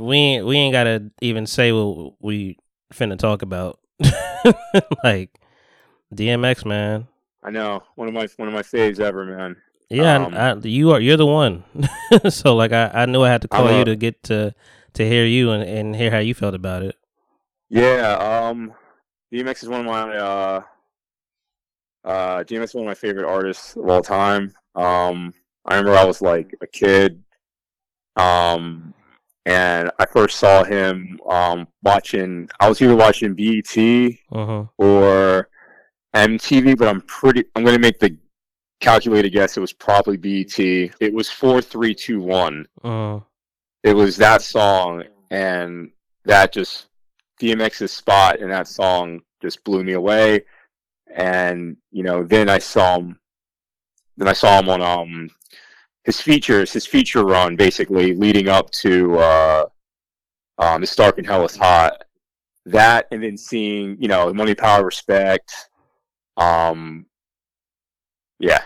we ain't we ain't gotta even say what we finna talk about. like DMX, man. I know one of my one of my faves ever, man. Yeah, Um, I, you are you're the one. so like I, I knew I had to call a- you to get to to hear you and, and hear how you felt about it. Yeah, um, DMX is one of my uh, uh, DMX is one of my favorite artists of all time. Um, I remember I was like a kid, um, and I first saw him um watching. I was either watching BET Uh-huh. or MTV, but I'm pretty. I'm gonna make the calculated guess. It was probably BET. It was four, three, two, one. Uh, it was that song and that just DMX's spot in that song just blew me away. And you know, then I saw him. Then I saw him on um his features, his feature run, basically leading up to uh, um, "It's Dark and Hell is Hot." That, and then seeing you know "Money, Power, Respect." Um, yeah,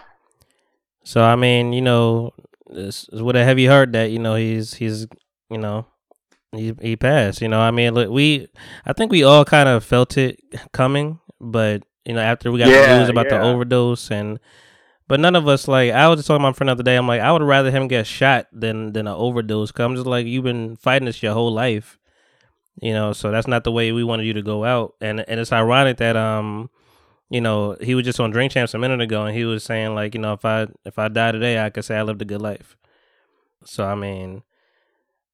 so I mean, you know, it's, it's with a heavy heart that you know he's he's you know he he passed. You know, I mean, look, we I think we all kind of felt it coming, but you know, after we got the news about the overdose and. But none of us like. I was just talking to my friend the other day. I'm like, I would rather him get shot than than an overdose. Cause I'm just like, you've been fighting this your whole life, you know. So that's not the way we wanted you to go out. And and it's ironic that um, you know, he was just on Drink Champs a minute ago, and he was saying like, you know, if I if I die today, I could say I lived a good life. So I mean,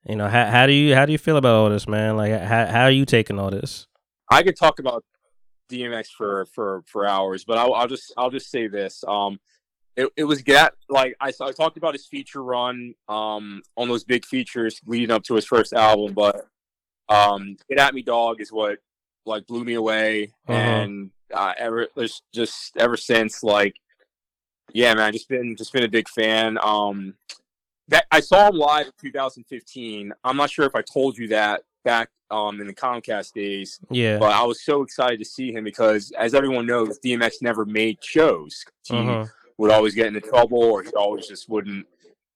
you know, how how do you how do you feel about all this, man? Like, how how are you taking all this? I could talk about DMX for for for hours, but I'll, I'll just I'll just say this. Um, it, it was get like I, I talked about his feature run um on those big features leading up to his first album, but um, Get at Me Dog is what like blew me away, Uh-huh. and uh, ever there's just ever since like yeah, man, just been just been a big fan. Um, that I saw him live in 2015. I'm not sure if I told you that back um in the Comcast days. Yeah, But I was so excited to see him because, as everyone knows, DMX never made shows. He uh-huh. Would always get into trouble, or he always just wouldn't.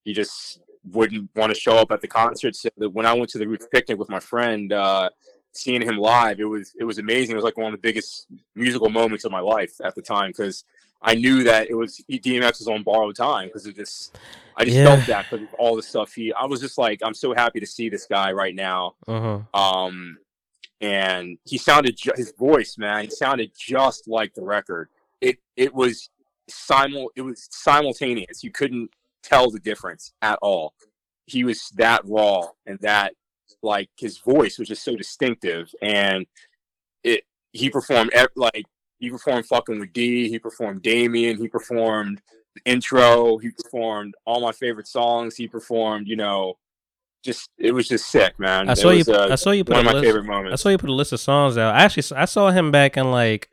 He just wouldn't want to show up at the concerts. So that when I went to the Roots picnic with my friend, uh, seeing him live, it was it was amazing. It was like one of the biggest musical moments of my life at the time because I knew that it was DMX was on borrowed time because of this. I just Yeah. felt that because of all the stuff he. I was just like, I'm so happy to see this guy right now uh-huh. um and he sounded ju- his voice man he sounded just like the record it it was simul it was simultaneous you couldn't tell the difference at all he was that raw and that like his voice was just so distinctive and it he performed like he performed fucking with D he performed Damien he performed the intro he performed all my favorite songs he performed you know just it was just sick man I It saw you. was, uh, I saw you put one of my list. favorite I saw you put a list of songs out. I actually, I saw him back in like,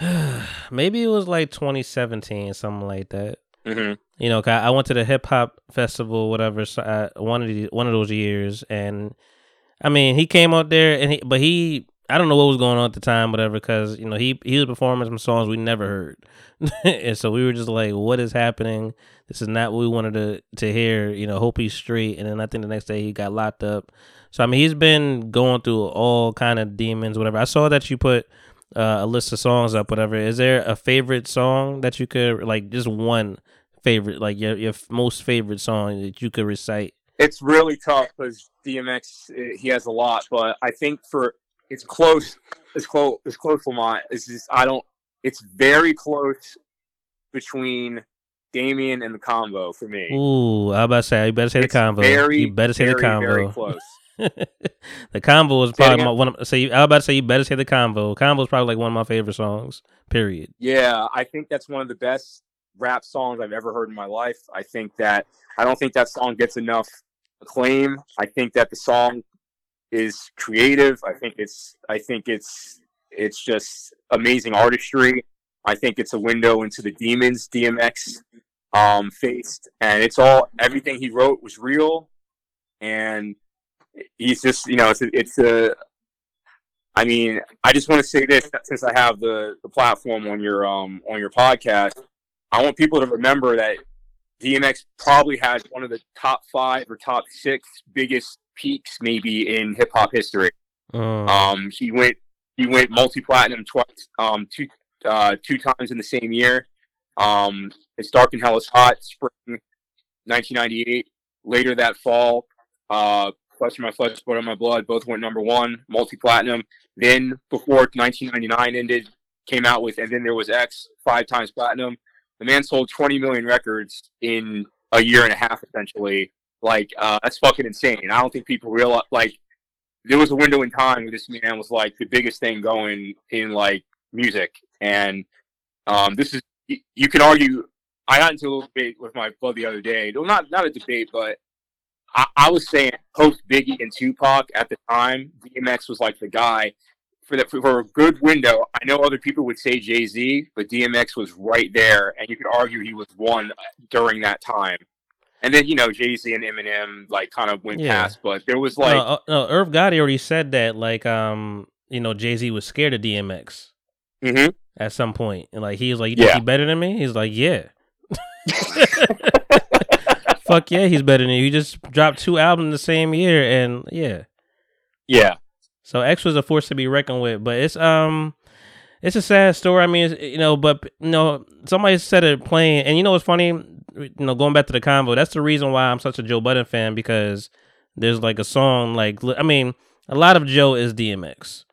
maybe it was like 2017, something like that. hmm You know, 'cause I I went to the hip hop festival, whatever, so, uh, one of the one of those years, and I mean, he came out there, and he, but he, I don't know what was going on at the time, whatever, because you know he he was performing some songs we never heard, and so we were just like, what is happening? This is not what we wanted to to hear. You know, hope he's straight, and then I think the next day he got locked up. So I mean, he's been going through all kind of demons, whatever. I saw that you put uh, a list of songs up, whatever. Is there a favorite song that you could like just one favorite, like your your most favorite song that you could recite? It's really tough because DMX uh, he has a lot, but I think for it's close. It's close. It's close for mine. It's just I don't. It's very close between Damien and the convo for me. Ooh, I about to say you better say It's the convo. Very, you better say very, the convo. Very close. The convo is probably my, one. Of, so I was about to say you better say the convo. Convo is probably like one of my favorite songs. Period. Yeah, I think that's one of the best rap songs I've ever heard in my life. I think that I don't think that song gets enough acclaim. I think that the song is creative. I think it's I think it's it's just amazing artistry. I think it's a window into the demons DMX um faced and it's all everything he wrote was real and he's just you know it's a, it's a I mean, I just want to say this since I have the, the platform on your um on your podcast. I want people to remember that DMX probably has one of the top five or top six biggest peaks maybe in hip hop history. Mm. Um, he went he went multi platinum twice, um, two uh, two times in the same year. Um, it's dark and hell is hot, spring 1998. Later that fall, uh, Of My Flesh, Blood on My Blood, both went number one, multi platinum. Then before 1999 ended, came out with, and then there was X, five times platinum. The man sold 20 million records in a year and a half, essentially. Like, uh, that's fucking insane. I don't think people realize, like, there was a window in time where this man was like the biggest thing going in like music, and um, this is you, you can argue. I got into a little debate with my bud the other day. No, not not a debate, but I, I was saying post Biggie and Tupac at the time, DMX was like the guy for that for a good window. I know other people would say Jay Z, but DMX was right there, and you could argue he was one during that time. And then you know Jay Z and Eminem like kind of went Yeah. past, but there was like no, uh, no, Irv Gotti already said that. Like, um, you know, Jay Z was scared of DMX Mhm. at some point, and like he was like, "You think Yeah. he better than me?" He's like, "Yeah." Fuck yeah, he's better than you. He just dropped two albums the same year, and yeah. yeah. So X was a force to be reckoned with, but it's um, it's a sad story. I mean, you know, but you know, somebody said it playing, and you know what's funny? You know, going back to the convo, that's the reason why I'm such a Joe Budden fan because there's like a song like I mean, a lot of Joe is DMX.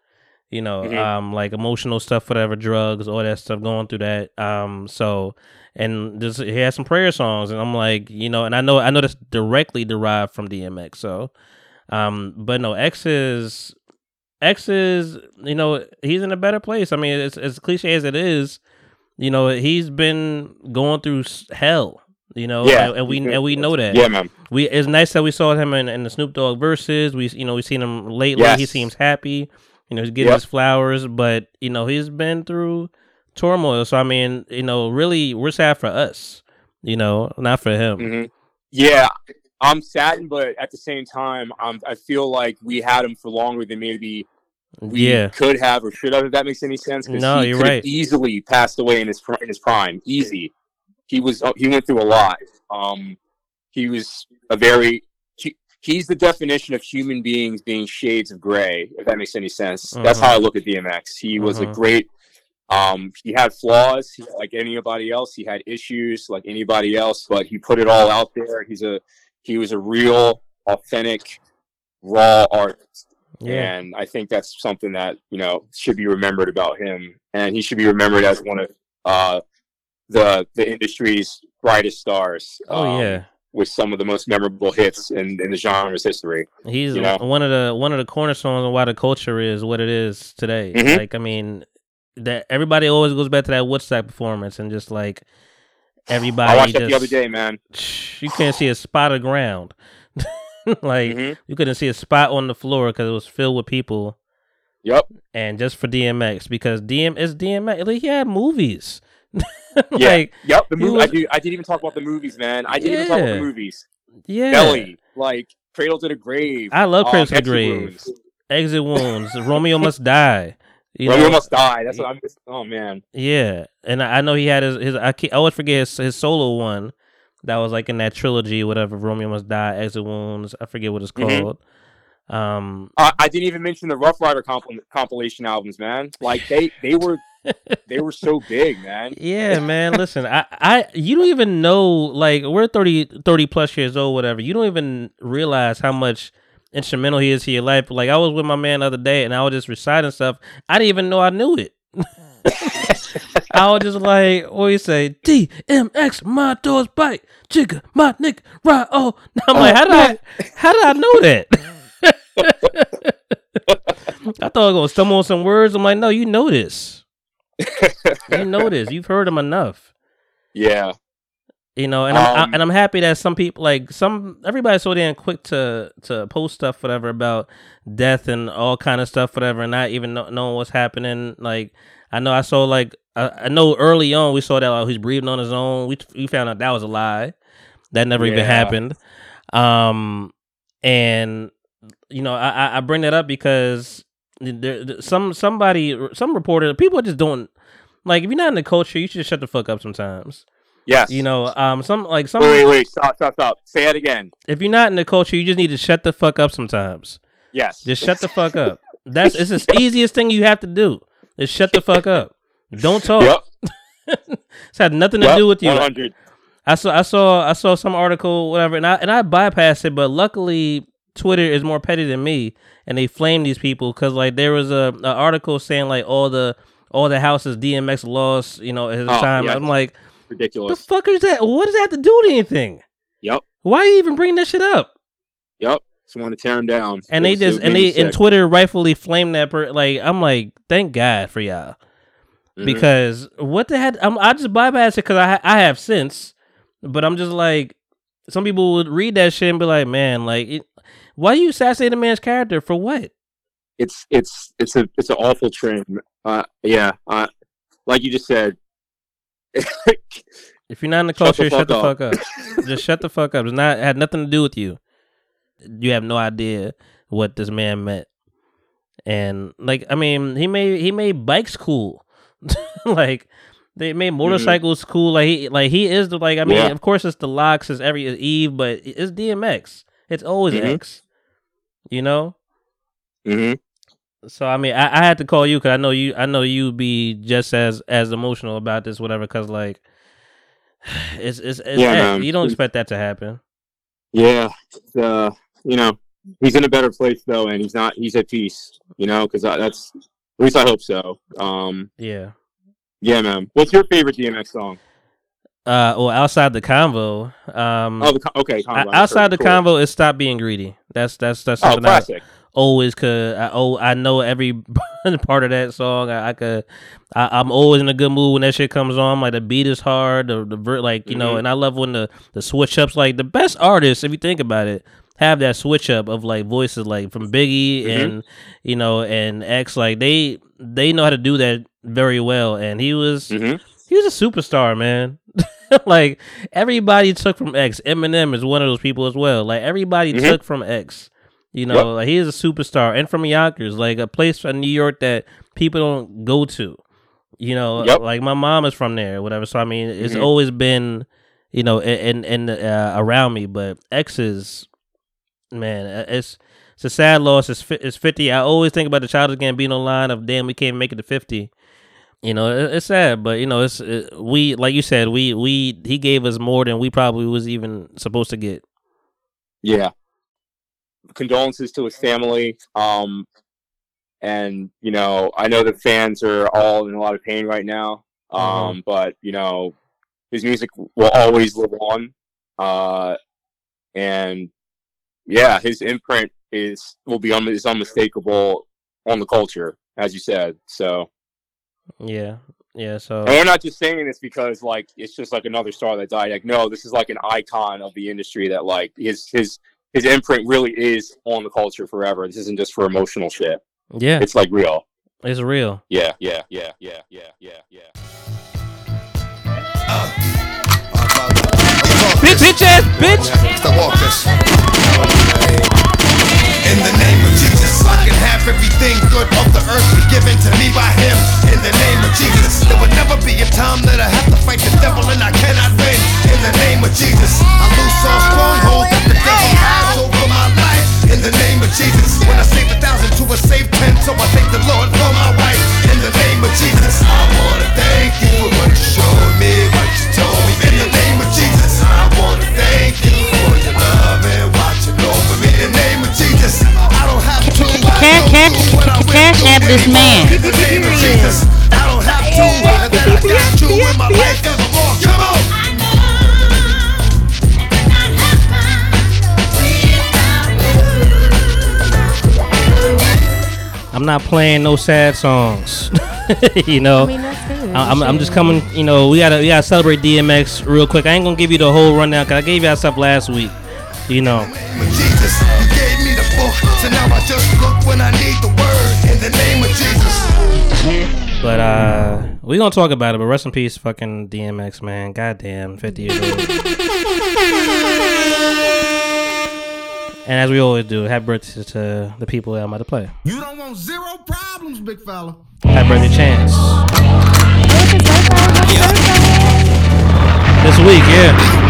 You know, Mhm. um, like emotional stuff, whatever, drugs, all that stuff, going through that. Um, so and this he has some prayer songs, and I'm like, you know, and I know I know that's directly derived from DMX. So, um, but no, X is X is, you know, he's in a better place. I mean, it's as cliche as it is, you know, he's been going through hell, you know, Yeah. and, and we and we know that. Yeah, man. We it's nice that we saw him in, in the Snoop Dogg Verzuz. We you know we seen him lately. He seems happy. You know, he's getting Yep. his flowers, but you know he's been through turmoil. So I mean, you know, really, we're sad for us. You know, not for him. hmm Yeah, I'm saddened, but at the same time, um, I feel like we had him for longer than maybe we Yeah, could have or should have. If that makes any sense, No, he you're right. Easily passed away in his in his prime. Easy. He was. uh, He went through a lot. Um, he was a very. He, he's the definition of human beings being shades of gray. If that makes any sense. That's Mhm. how I look at DMX. He was a Mhm. great. Um, he had flaws he, like anybody else. He had issues like anybody else, but he put it all out there. He's a he was a real, authentic, raw artist, yeah, and I think that's something that you know should be remembered about him. And he should be remembered as one of uh, the the industry's brightest stars. oh um, yeah. with some of the most memorable hits in, in the genre's history. He's you know? one of the one of the cornerstones of why the culture is what it is today. Mhm. Like I mean, that everybody always goes back to that Woodstock performance and just like everybody I watched just that the other day, man. you can't see a spot of ground. like Mhm. you couldn't see a spot on the floor because it was filled with people. Yep. And just for DMX because DM is DMX. Like, he had movies. Yeah. like Yep. The he movie. was- I, do, I didn't even talk about the movies, man. I didn't even talk about the movies. yeah, Belly, like Cradle to the Grave. I love um, Cradle to the Grave. Wounds. exit wounds. Romeo must die. You Romeo know, must die. That's what I'm. Just, oh man. Yeah, and I I know he had his his I, can't, I always forget his, his solo one that was like in that trilogy, whatever. Romeo must die, exit wounds. I forget what it's Mhm. called. Um, I, I didn't even mention the Ruff Ryder compil- compilation albums, man. Like they they were they were so big, man. yeah, man. Listen, I I you don't even know like we're 30, 30 plus years old, whatever. You don't even realize how much instrumental he is to your life. Like I was with my man the other day, and I was just reciting stuff. I didn't even know I knew it. I was just like, what you say? DMX, my doors bite, jigger, my nigga, right? Oh, I'm like, oh, how did I, how did I know that? I thought I was gonna stumble on some words. I'm like, no, you know this. You know this. You've heard them enough. Yeah. You know, and I'm I, Um, and I'm happy that some people like some everybody's so damn quick to to post stuff whatever about death and all kind of stuff whatever, and not even know, knowing what's happening. Like I know I saw like I, I know early on we saw that like, he's breathing on his own. We we found out that was a lie. That never even happened. Um, and you know I I- bring that up because there- some somebody some reporter people just don't like if you're not in the culture you should just shut the fuck up sometimes Yes. You know, um, some like some. Wait, wait, wait. Stop, stop, stop. Say it again. If you're not in the culture, you just need to shut the fuck up sometimes. Yes. Just shut the fuck up. That's it's the easiest thing you have to do. Is shut the fuck up. Don't talk. Yep. it's had nothing to Yep. do with you. 100. I saw I saw I saw some article whatever and I and I bypassed it, but luckily Twitter is more petty than me and they flame these people because like there was a, a article saying like all the all the houses DMX lost you know at his Oh, time. yeah. I'm like, the Ridiculous. fuck is that? What does that have to do with anything? Yep. Why are you even bringing that shit up? Yep. Just want to tear him down. And they just and they me and. Twitter rightfully flame that per like I'm like thank God for y'all Mhm. because what the heck I'm, I just bypass it because I I have sense, but I'm just like some people would read that shit and be like, man, like it, why you assassinate a man's character for what? it's it's it's a it's an awful trend. Uh, yeah. Uh, like you just said. If you're not in the Shut the culture, shut the fuck fuck up. just shut the fuck up. It's not it had nothing to do with you. You have no idea what this man meant. And like I mean, he made he made bikes cool. like they made motorcycles cool. Like he like he is the like I mean, Yeah. of course it's the LOX, it's every it's Eve, but it's DMX. It's always Mhm. X. You know? hmm So I mean, I, I had to call you because I know you. I know you be just as as emotional about this, whatever. Because like, it's it's, it's Yeah, man. you don't expect that to happen. Yeah. Uh, you know, he's in a better place though, and he's not. He's at peace. You know, because that's at least I hope so. Um, Yeah. yeah, man. What's your favorite DMX song? Uh, well, outside the convo, um, Oh, the okay. Convo, outside the cool. convo is stop being greedy. That's that's that's Oh, something I classic. Always could. I oh, I know every part of that song. I, I could. I, I'm always in a good mood when that shit comes on. Like the beat is hard. The the ver- like you know, Mhm. and I love when the the switch ups. Like the best artists, if you think about it, have that switch up of like voices, like from Biggie Mhm. and you know and X. Like they they know how to do that very well. And he was hmm he was a superstar, man. like everybody took from X. Eminem is one of those people as well. Like everybody Mhm. took from X. You know, Yep. like he is a superstar, and from Yonkers, like a place in New York that people don't go to. You know, Yep. like my mom is from there, whatever. So I mean, it's Mhm. always been, you know, in in uh, around me. But X is, man, it's it's a sad loss. It's it's fifty. I always think about the Childish Gambino line of "Damn, we can't make it to 50. You know, it, it's sad, but you know, it's it, we like you said, we we he gave us more than we probably was even supposed to get. Yeah. Condolences to his family. Um, and you know, I know the fans are all in a lot of pain right now. Um, but you know, his music will always live on. Uh, and yeah, his imprint is will be un- is unmistakable on the culture, as you said. So, Yeah, yeah. So and we're not just saying this because like it's just like another star that died. Like, no, this is like an icon of the industry that like his his his imprint really is on the culture forever. This isn't just for emotional shit. yeah, It's like real. it's real. Yeah, yeah, yeah, yeah, yeah, yeah, yeah. Bitch, bitch ass bitch. Stop walk this. In the name of Jesus, Have everything good of the earth be given to me by Him. In the name of Jesus, there would never be a time that I have to fight the devil and I cannot win. In the name of Jesus, I lose all strongholds that the devil has over my life. In the name of Jesus, when I save a thousand to a save ten, so I thank the Lord for my wife. In the name of Jesus, I wanna thank you for what you showed me, what you told me. In the name of Jesus, I wanna thank you for your love and watching over me. In the name to. Cash, cash, cash app this man. In the name of Jesus, I don't have to. And then I got you in my life evermore. Come on. I'm not playing no sad songs. you know, I mean, that's good. I- I'm, I'm just coming. You know, we gotta we gotta celebrate DMX real quick. I ain't gonna give you the whole rundown because I gave y'all stuff last week. You know, name of Jesus, you gave me the book, so now I just look when I need the word. In the name of Jesus. but uh, we gonna talk about it. But rest in peace, fucking DMX, man. Goddamn, 50 years old. and as we always do, happy birthday to the people that I'm about to play. You don't want zero problems, big fella. Happy birthday, Chance. It's his birthday, happy birthday. This week, yeah.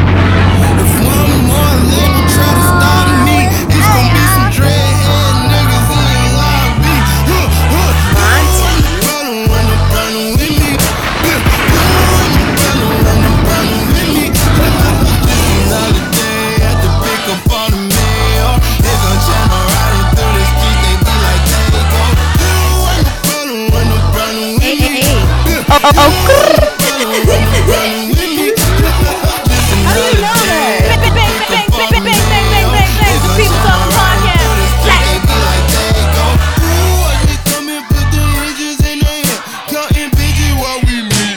We meet.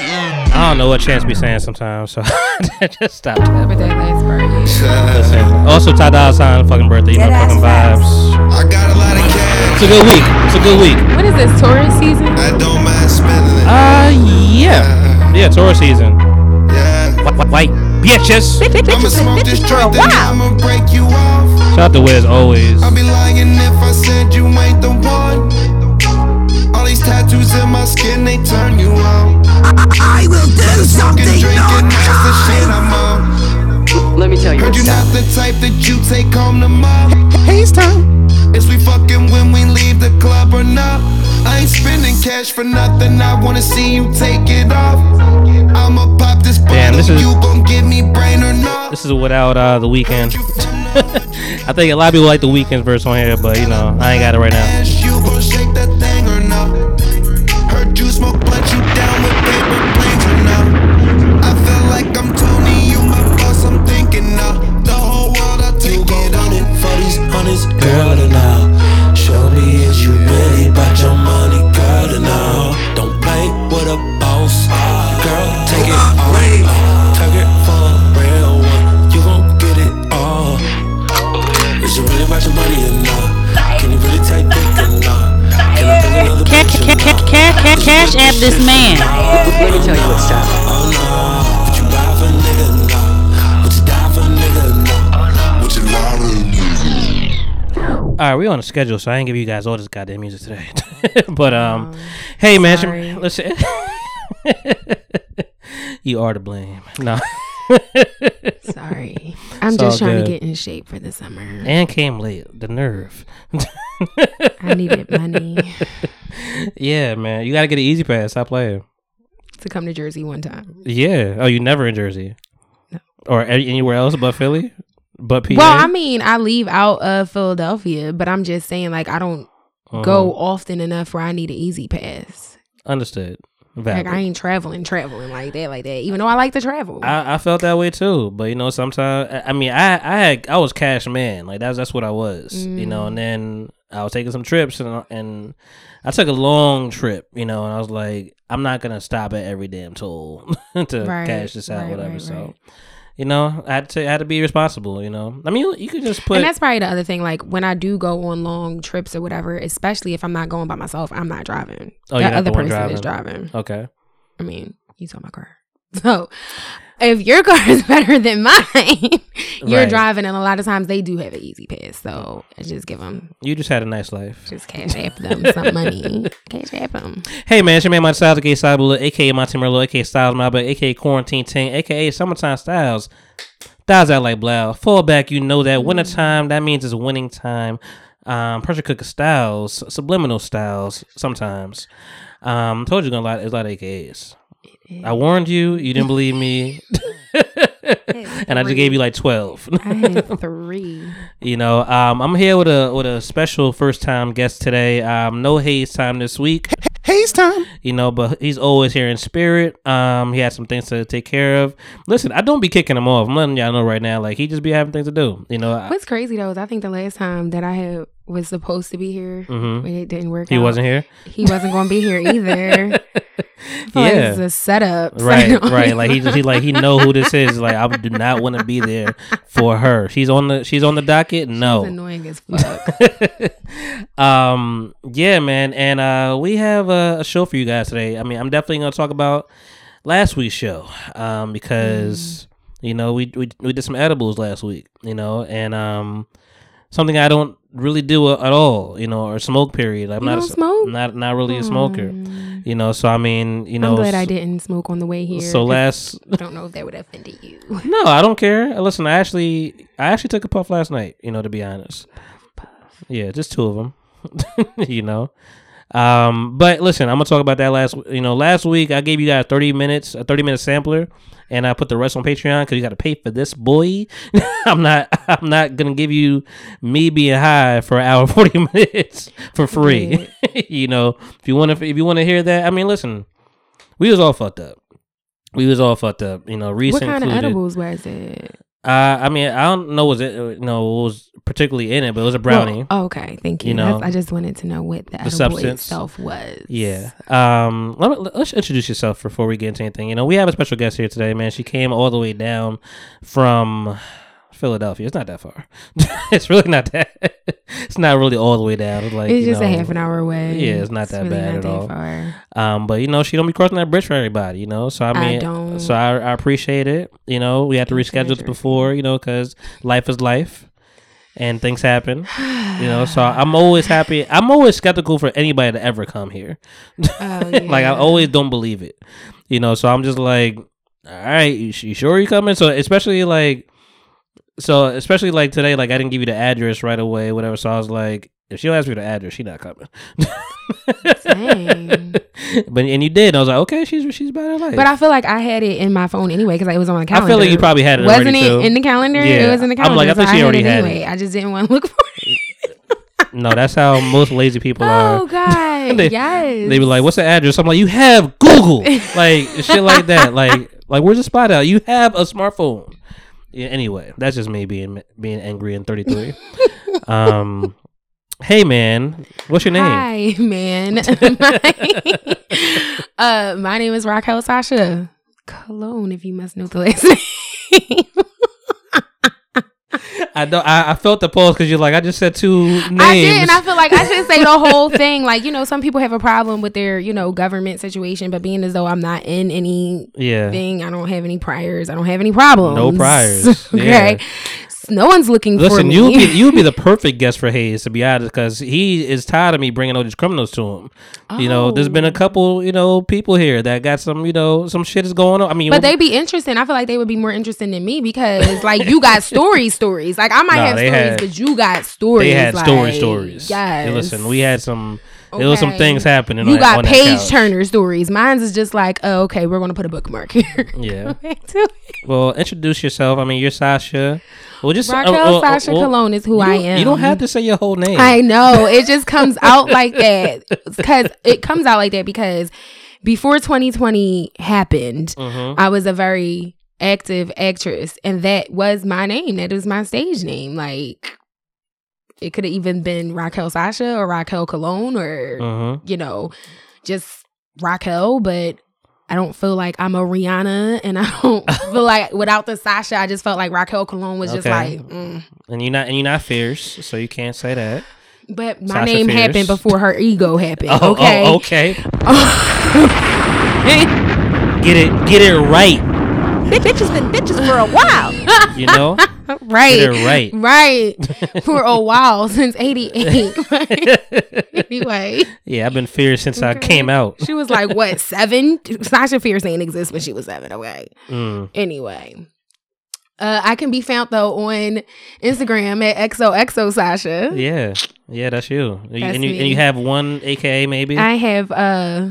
I don't know what Chance be saying sometimes, so just stop. But that last part, yeah. Listen. Also, Ty Dolla Sign fucking birthday, you know, fucking vibes. I got a lot of cash. It's a good week. It's a good week. What is this, tourist season? Yeah, yeah, Taurus season. Yeah. White, white, white bitches. I'ma smoke this drink, then I'ma break you off. Shout out to Wiz always. I'll be lying if I said you ain't the one. All these tattoos in my skin, they turn you on. I will do something drinking, that's the shit I'm on. Let me tell you Heard what's you up. not the type that you take home to mom. Haze time. Is we fucking when we leave the club or not? I ain't spending cash for nothing. I wanna see you take it off. I'ma pop this. Damn, this is- you gon' give me brain or not? This is without uh the Weeknd. I think a lot of people like the Weeknd's verse on here, but you know, I ain't got it right now. Cash, bitch or cash, cash, cash, cash app this man. Let me tell you what's up. No, would you ride for a nigga, nah? Would you die for a nigga, nah? Would you lie to a nigga? All right, we on a schedule, so I ain't give you guys all this goddamn music today. but um, hey man, listen, you are to blame. No, Sorry. I'm It's just trying good. to get in shape for the summer. and came late. The nerve. I needed money yeah, man, you gotta get an E-ZPass. Stop playing. to come to Jersey one time. Yeah. Oh, you never in Jersey, No. or anywhere else but Philly, but PA. Well, I mean, I leave out of Philadelphia, but I'm just saying, like, I don't go Uh-huh. often enough where I need an E-ZPass. Understood. Like, I ain't traveling, traveling like that, like that. Even though I like to travel. I, I felt that way too, but you know, sometimes I I mean, I I had I was cash man, like that's that's what I was, you know. Mm. And then I was taking some trips, and and I took a long trip, you know, and I was like, I'm not gonna stop at every damn toll to Right, cash this out, right, whatever. right, so. You know, I had to I had to be responsible, you know. I mean, you, you could just put and that's probably the other thing. Like when I do go on long trips or whatever, especially if I'm not going by myself, I'm not driving. Oh, that other person is driving. driving. okay. I mean, you saw my car. So if your car is better than mine, you're Right. driving, and a lot of times they do have an E-ZPass. So I just give them, You just had a nice life. just cash app them some money. Cash app them. Hey man, it's your man my Styles, aka Cyber, aka Monty Merlo, aka Styles Maba, aka Quarantine Ting, aka Summertime Styles. Styles out like blow. Fallback, you know that winter time, that means it's winning time. Um, pressure cooker styles, subliminal styles, sometimes. Um, told you gonna lie, it's a lot of AKAs. I warned you, you didn't believe me, and I just gave you like twelve. I had three. You know, um, I'm here with a with a special first time guest today. Um, no haze time this week. Haze time. You know, but he's always here in spirit. Um, he had some things to take care of. Listen, I don't be kicking him off. I'm letting y'all know right now. Like he just be having things to do. You know, I, What's crazy though is I think the last time that I had was supposed to be here, Mhm. but it didn't work. he out. wasn't here. He wasn't going to be here either. Yeah. it's a setup. Right, right. Like he just he like he know who this is. Like I do not want to be there for her. She's on the she's on the docket. No. annoying as fuck. um yeah man and uh we have a, a show for you guys today i mean i'm definitely gonna talk about last week's show um because you know we, we we did some edibles last week you know and um something i don't really do a- at all you know or smoke period i'm You not a smoke? not not really a smoker hmm. You know, so I mean, you know, I'm glad I s- didn't smoke on the way here. So last, I don't know if that would have offended you. no, I don't care. Listen, I actually, I actually took a puff last night. You know, to be honest, yeah, just two of them. you know, um, but listen, I'm gonna talk about that last. You know, last week I gave you guys 30 minutes, a 30 minute sampler, and I put the rest on Patreon because you got to pay for this, boy. I'm not, I'm not gonna give you me being high for an hour 40 minutes for free. you know, if you want to, if you want to hear that, I mean, listen, we was all fucked up. We was all fucked up. You know, Reese what kind of included. edibles was it? Uh, I mean, I don't know was it, no, was particularly in it, but it was a brownie. Well, okay, thank you. You That's- know, I just wanted to know what the, edible substance. itself was. Yeah. Um. Let me, let's introduce yourself before we get into anything. You know, we have a special guest here today, man. She came all the way down from Philadelphia. It's not that far. it's really not that. it's not really all the way down. It's like it's just a half an hour away. Yeah, it's not that really bad not at all. Far. Um, but you know, she don't be crossing that bridge for everybody. You know, so I I mean, don't. so I, I appreciate it. You know, we had to reschedule it before. You know, because life is life. And things happen, you know. So I'm always happy. I'm always skeptical for anybody to ever come here. Oh, like I always don't believe it, you know. So I'm just like, all right, you, you sure you coming? So especially like, so especially like today, like I didn't give you the address right away, whatever. So I was like, if she don't ask me the address, she not coming. But and you did. I was like, okay, she's she's about her life. But I feel like I had it in my phone anyway because it was on the calendar. I feel like you probably had it Wasn't it too. in the calendar? Yeah. It was in the calendar. I'm like, I so think she had already it had anyway. it. I just didn't want to look for it. no, that's how most lazy people are. Oh God! They- yes. They be like, "What's the address?" I'm like, "You have Google, like shit like that. Like, like where's the spot out? You have a smartphone." Yeah, anyway, that's just me being being angry and 33. um, hey man, what's your name? Hi, man. my, uh, my name is Racquel Sasha Cologne. If you must know the last name. I don't. I, I felt the pause because you're like, I just said two names. I did, and I feel like I should say the whole thing. Like, you know, some people have a problem with their, you know, government situation, but being as though I'm not in any yeah. thing, I don't have any priors, I don't have any problems. No priors. okay. Yeah. No one's looking for me. Listen, you you be the perfect guest for Hayes to be honest, because he is tired of me bringing all these criminals to him. You know, there's been a Oh. couple, you know, people here that got some, you know, some shit is going on. I mean, But they be interesting. I feel like they would be more interesting than me because, like, you got stories, stories. Like, I might have stories, had- but you got stories. they had story stories. Yes. Listen, we had some. There was some things happening. You got that page turner stories. Mine's is just like, oh, okay, we're gonna put a bookmark here. Yeah. Back to it. Well, introduce yourself. I mean, you're Sasha. Well, just uh, Racquel Sasha well, Cologne is who I am. You don't have to say your whole name. I know. It just comes out like that. Because it comes out like that because before 2020 happened, Mhm. I was a very active actress. And that was my name. That was my stage name. Like, it could have even been Racquel Sasha or Racquel Cologne or, Mhm. you know, just Racquel. But I don't feel like I'm a Rihanna. And I don't feel like without the Sasha, I just felt like Racquel Cologne was just Okay. like, mm. And you're not and you're not fierce, so you can't say that. But my Sasha name Fierce. happened before her ego happened. Oh, okay. oh, okay. Get it, get it right. bitches been bitches for a while. You know, right. right. Right. for a while since 88. anyway, Yeah, I've been fierce since I came out. she was like, what, seven? Sasha Fierce didn't exist when she was seven. Okay. Mm. Anyway. Uh, I can be found though on Instagram at XOXO Sasha. Yeah, yeah, that's you. You- That's and you me. and you have one AKA maybe. I have uh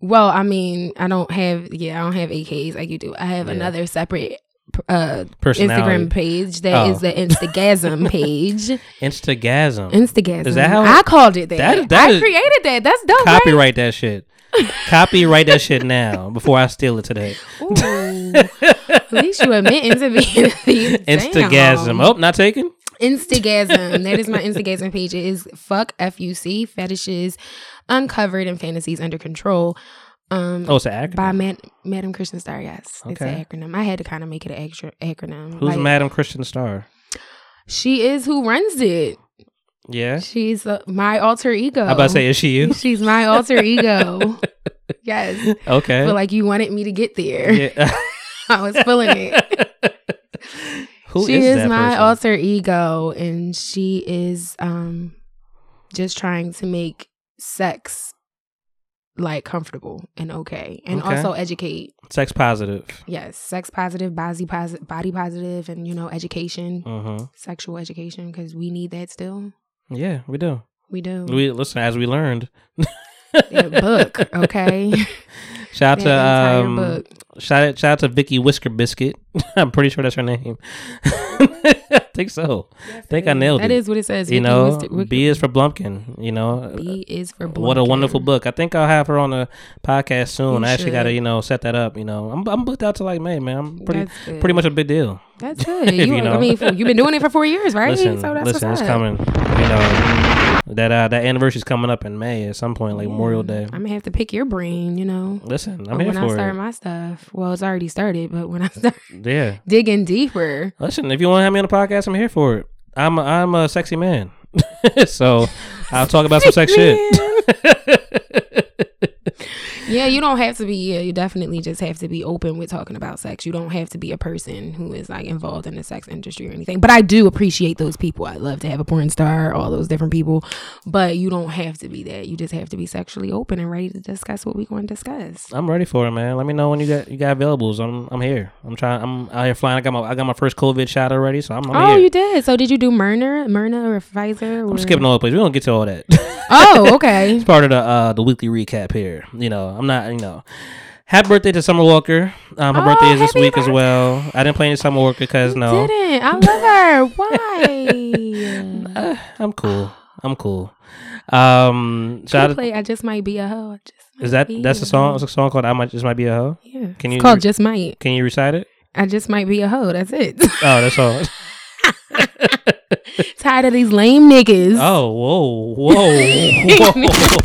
well, I mean, I don't have yeah, I don't have AKs like you do. I have Yeah. another separate uh. Instagram page that is Oh. the Instagasm page. Instagasm. Instagasm. Is that how- I called it that? That- that I is- created that. That's dope. right? Copyright that shit. Copyright that shit now before I steal it today. Ooh, at least you admitting to being thief. Instagasm. Oh, not taken. Instagasm. that is my Instagasm page. It is fuck F U C fetishes uncovered and fantasies under control. Um Oh, it's an acronym. by Mad- Madam Christian Star, yes. It's an acronym. I had to kind of make it an extra acronym. Who's Like, Madam Christian Star? She is who runs it. Yeah. She's uh, my alter ego. I'm about to say, is she you? She's my alter ego. yes. Okay. But like you wanted me to get there. yeah. I was feeling it. Who she is is, my person? alter ego and she is um just trying to make sex like comfortable and okay, and Okay. also educate. Sex positive. Yes, sex positive, body positive, body positive, and you know education, Mm-hmm. sexual education, because we need that still. Yeah, we do. We do. We listen as we learned. Book, okay. Shout out to um, book. shout out, shout out to Vicky Whisker Biscuit. I'm pretty sure that's her name. I think so. I think I nailed That That is what it says. you Vicky know, Wister- Wick- B is for Blumpkin. You know, B is for what a wonderful book. I think I'll have her on the podcast soon. You I actually got to you know set that up. You know, I'm I'm booked out to like May, man. I'm pretty pretty much a big deal. That's good. You, you know. I mean, you've been doing it for four years, right? Listen, so that's listen, what's it's up. coming. You know, that uh, that anniversary is coming up in May at some point, like Memorial Day. I'm gonna have to pick your brain, you know. Listen, I'm here when here I start it. my stuff, well, it's already started, but when I start yeah. digging deeper, Listen, if you want to have me on the podcast, I'm here for it. I'm a, I'm a sexy man, so I'll talk about some sex shit. yeah, you don't have to be. Yeah, you definitely just have to be open with talking about sex. You don't have to be a person who is like involved in the sex industry or anything. But I do appreciate those people. I love to have a porn star, all those different people. But you don't have to be that. You just have to be sexually open and ready to discuss what we're going to discuss. I'm ready for it, man. Let me know when you got you got availables. I'm I'm here. I'm trying. I'm out here flying. I got my I got my first COVID shot already, so I'm, I'm oh, here. you did. So did you do Moderna, Moderna or Pfizer? I'm skipping all the places. We don't get to all that. Oh, okay. it's part of the uh the weekly recap here. You know, I'm not. You know. Happy birthday to Summer Walker. Um, her Oh, birthday is this week as well. I didn't play any Summer Walker because no, Didn't I love her? Why? Uh, I'm cool. I'm cool. Um, Should out, play. I just might be a hoe. Just is that that's a a song? It's a song called "I Might Just Might Be a Hoe." Yeah. Can it's you called re- just might. Can you recite it? I just might be a hoe. That's it. Oh, that's all. Tired of these lame niggas. Oh, whoa, whoa, whoa.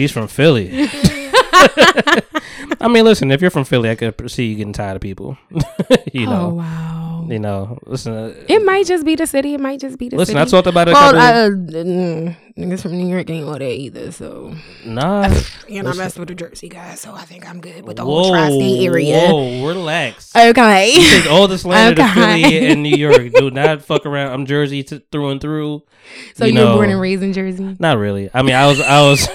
She's from Philly. I mean, listen, if you're from Philly, I could see you getting tired of people. you Oh, know, wow. you know. Listen, uh, It might just be the city. It might just be the listen. city. Listen, I talked about it. A well, couple, uh, mm, niggas from New York ain't all that either. So, nah. and I messed with the Jersey guys, so I think I'm good with the whole Whoa, tri-state area. whoa, relax. Okay. Take all the slander to Okay. Philly and New York. Do not fuck around. I'm Jersey t- through and through. so you you, were born and raised in Jersey. Not really. I mean, I was, I was,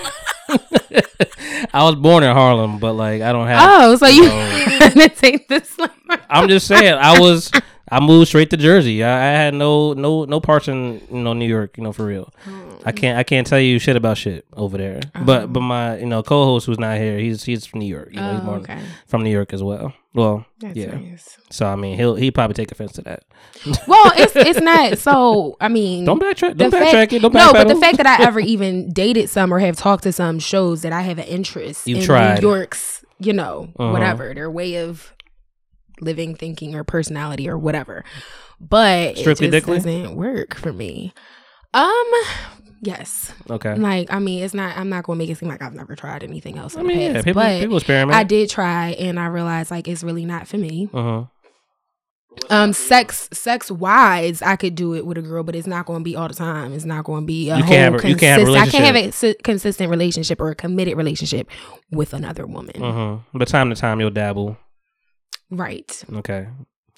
I was born in Harlem, but like, I don't have. Oh, so you know. take this? I'm just saying, I was, I moved straight to Jersey. I, I had no, no, no parts in, you know, New York. You know, for real. I hmm. can't, I can't tell you shit about shit over there. But, uh-huh. but my, you know, co-host who's not here, he's, he's from New York. You know, he's Oh, born okay. from New York as well. Well, That's yeah. nice. So I mean, he'll, he probably take offense to that. Well, it's it's not. So I mean, Don't backtrack. Don't backtrack it. Don't no, but the fact that I ever even dated some or have talked to some shows that I have an interest You've in tried. New York's, you know, Uh-huh. whatever their way of living, thinking, or personality, or whatever. But Strictly it just doesn't work for me. Um, yes, Okay. like I mean, it's not. I'm not gonna make it seem like I've never tried anything else. I In mean, yeah, past, people, people experiment. I did try, and I realized like it's really not for me. Uh huh. Um, sex, sex wise, I could do it with a girl, but it's not going to be all the time. It's not going to be a You whole can't have you can't have I can't have a si- consistent relationship or a committed relationship with another woman. Uh huh. But time to time, you'll dabble. Right. Okay.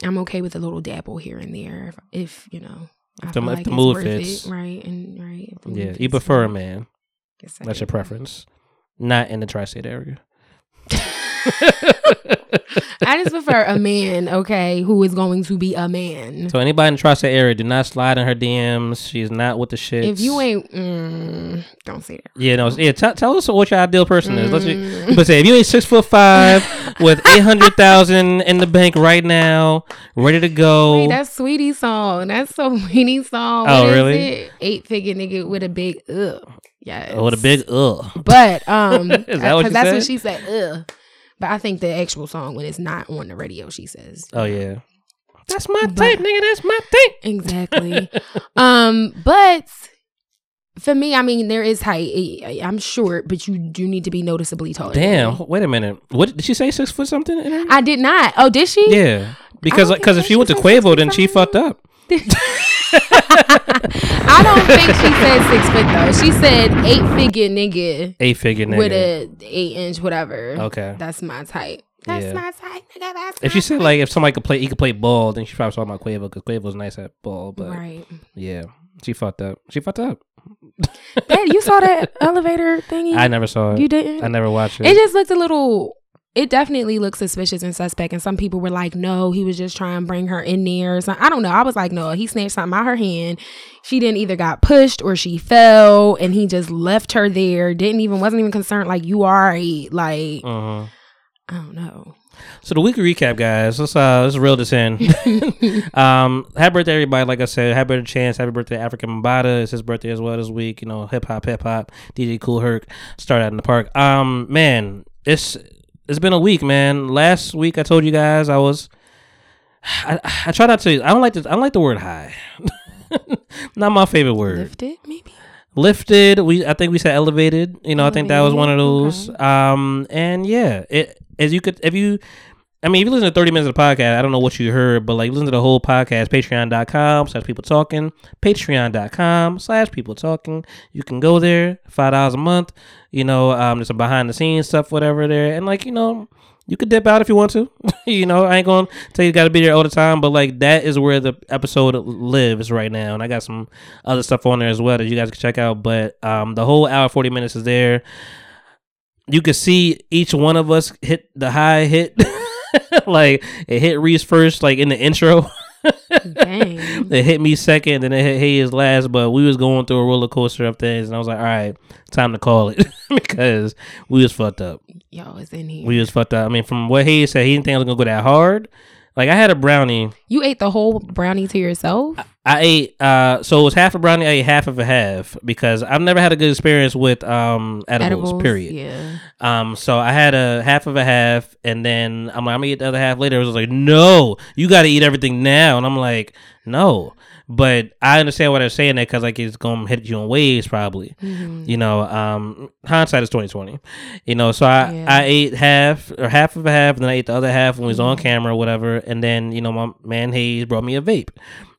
I'm okay with a little dabble here and there if, if you know. If the- feel if the mood fits. it, right? And right. Yeah. You prefer a man. That's your preference. Not in the tri-state area. I just prefer a man, okay, who is going to be a man. So anybody in the tri-state area, do not slide in her DMs. She's not with the shit. If you ain't, mm, don't say that. yeah, no, yeah. Tell tell us what your ideal person is. Let's Mm. but say if you ain't six foot five with eight hundred thousand in the bank right now, ready to go. Wait, that's Saweetie song. That's so Saweetie song. Oh, really? Eight figure nigga with a big ugh. Yeah. Oh, with a big ugh. But um, Is that what you because that's said? what she said. Ugh. But I think the actual song when it's not on the radio, she says. Oh yeah. That's my But- type, nigga. That's my thing. Exactly. um, but for me, I mean, there is height. I- I'm short, but you do need to be noticeably taller. Damn. Wait a minute. What did she say? Six foot something? In her? I did not. Oh, did she? Yeah. Because because think if she went to Quavo, then she fucked up. I don't think she said six foot though. She said eight figure nigga. Eight figure nigga. with a eight inch whatever. Okay. that's my type. That's Yeah. my type, nigga. That's if she said type. like if somebody could play, he could play ball, then she probably talking about Quavo because Quavo's nice at ball. But right, yeah, She fucked up. She fucked up. Dad, you saw that elevator thingy? I never saw it. You didn't? I never watched it. It just looked a little. It definitely looked suspicious and suspect. And some people were like, "No, he was just trying to bring her in there." So I don't know. I was like, "No, he snatched something out her hand. She didn't either got pushed or she fell, and he just left her there. Didn't even wasn't even concerned. Like you are a like uh-huh. I don't know. So the weekly recap, guys. Let's uh let's reel this in. um, happy birthday, everybody! Like I said, happy birthday, Chance. Happy birthday, African Mambata. It's his birthday as well this week. You know, hip hop, hip hop. DJ Cool Herc started out in the park. Um, man, it's it's been a week, man. Last week I told you guys I was. I, I try not to. I don't like the. I don't like the word high. not my favorite word. Lifted, maybe. lifted we i think we said elevated you know i think that was one of Elevated, those um and yeah it as you could if you i mean if you listen to 30 minutes of the podcast i don't know what you heard but like listen to the whole podcast patreon.com slash people talking patreon.com slash people talking you can go there five dollars a month you know um there's some behind the scenes stuff whatever there and like you know you could dip out if you want to. you know, I ain't gonna tell you you got to be there all the time, but like that is where the episode lives right now, and I got some other stuff on there as well that you guys can check out. But um, the whole hour forty minutes is there. You can see each one of us hit the high hit, like it hit Reese first, like in the intro. Dang. it hit me second, and it hit Hayes last. But we was going through a roller coaster of things, and I was like, all right, time to call it because we was fucked up. Y'all it's in here. We was fucked up. I mean, from what he said, he didn't think I was gonna go that hard. Like I had a brownie. you ate the whole brownie to yourself? I ate uh so it was half a brownie, I ate half of a half because I've never had a good experience with um edibles, period. Yeah. Um so I had a half of a half and then I'm like, I'm gonna eat the other half later. It was like, no, you gotta eat everything now. And I'm like, no. But I understand why they're saying that because like it's gonna hit you in waves probably. Mm-hmm. You know, um hindsight is twenty twenty. You know, so I, Yeah. I ate half or half of a half and then I ate the other half when we was Mm-hmm. on camera or whatever. And then, you know, my man Hayes brought me a vape.